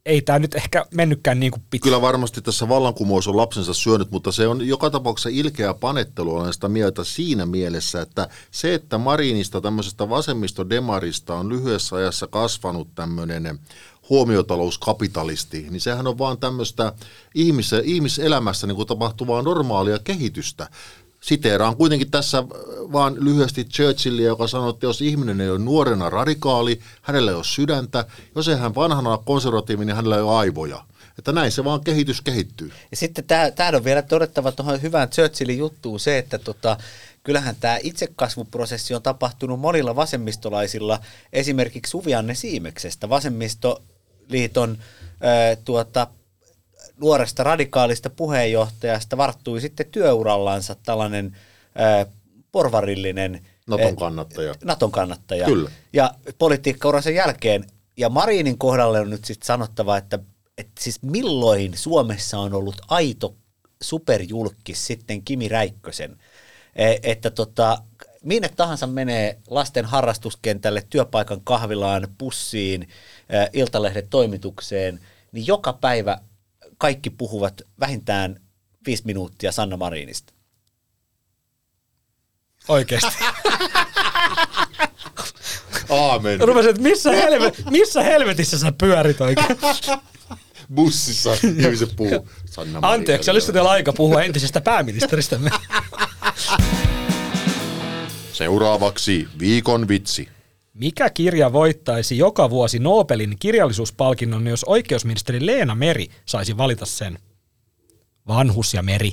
ei tämä nyt ehkä mennytkään niin kuin piti. Kyllä varmasti tässä vallankumous on lapsensa syönyt, mutta se on joka tapauksessa ilkeä panettelu, olen sitä mieltä siinä mielessä, että se, että Marinista tämmöisestä vasemmistodemarista on lyhyessä ajassa kasvanut tämmöinen huomiotalouskapitalisti, niin sehän on vaan tämmöistä ihmis- ihmiselämässä niin kuin tapahtuvaa normaalia kehitystä. Siteeraan kuitenkin tässä äh, vaan lyhyesti Churchillia, joka sanoi, että jos ihminen ei ole nuorena radikaali, hänellä ei ole sydäntä, jos ei hän vanhana konservatiivi, niin hänellä ei ole aivoja. Että näin se vaan kehitys kehittyy. Ja sitten tämä on vielä todettava tuohon hyvään Churchillin juttuun se, että tota, kyllähän tämä itsekasvuprosessi on tapahtunut monilla vasemmistolaisilla, esimerkiksi Suvianne Siimeksestä, ää, tuota, nuoresta radikaalista puheenjohtajasta varttui sitten työurallansa tällainen ää, porvarillinen Naton kannattaja. Naton kannattaja. Kyllä. Ja politiikkauransa jälkeen, ja Marinin kohdalle on nyt sitten sanottava, että, että siis milloin Suomessa on ollut aito superjulkis sitten Kimi Räikkösen, E- että tota, minne tahansa menee lasten harrastuskentälle, työpaikan kahvilaan, pussiin, ää, Iltalehden toimitukseen, niin joka päivä kaikki puhuvat vähintään viisi minuuttia Sanna Marinista. Oikeasti. Aamen. Rupesin, että missä, helve, missä helvetissä sä pyörit oikein? Bussissa ihmiset puhuu. Sanna. Anteeksi, olisiko teillä aika puhua entisestä pääministeristämme? Seuraavaksi viikon vitsi. Mikä kirja voittaisi joka vuosi Nobelin kirjallisuuspalkinnon, jos oikeusministeri Leena Meri saisi valita sen? Vanhus ja Meri.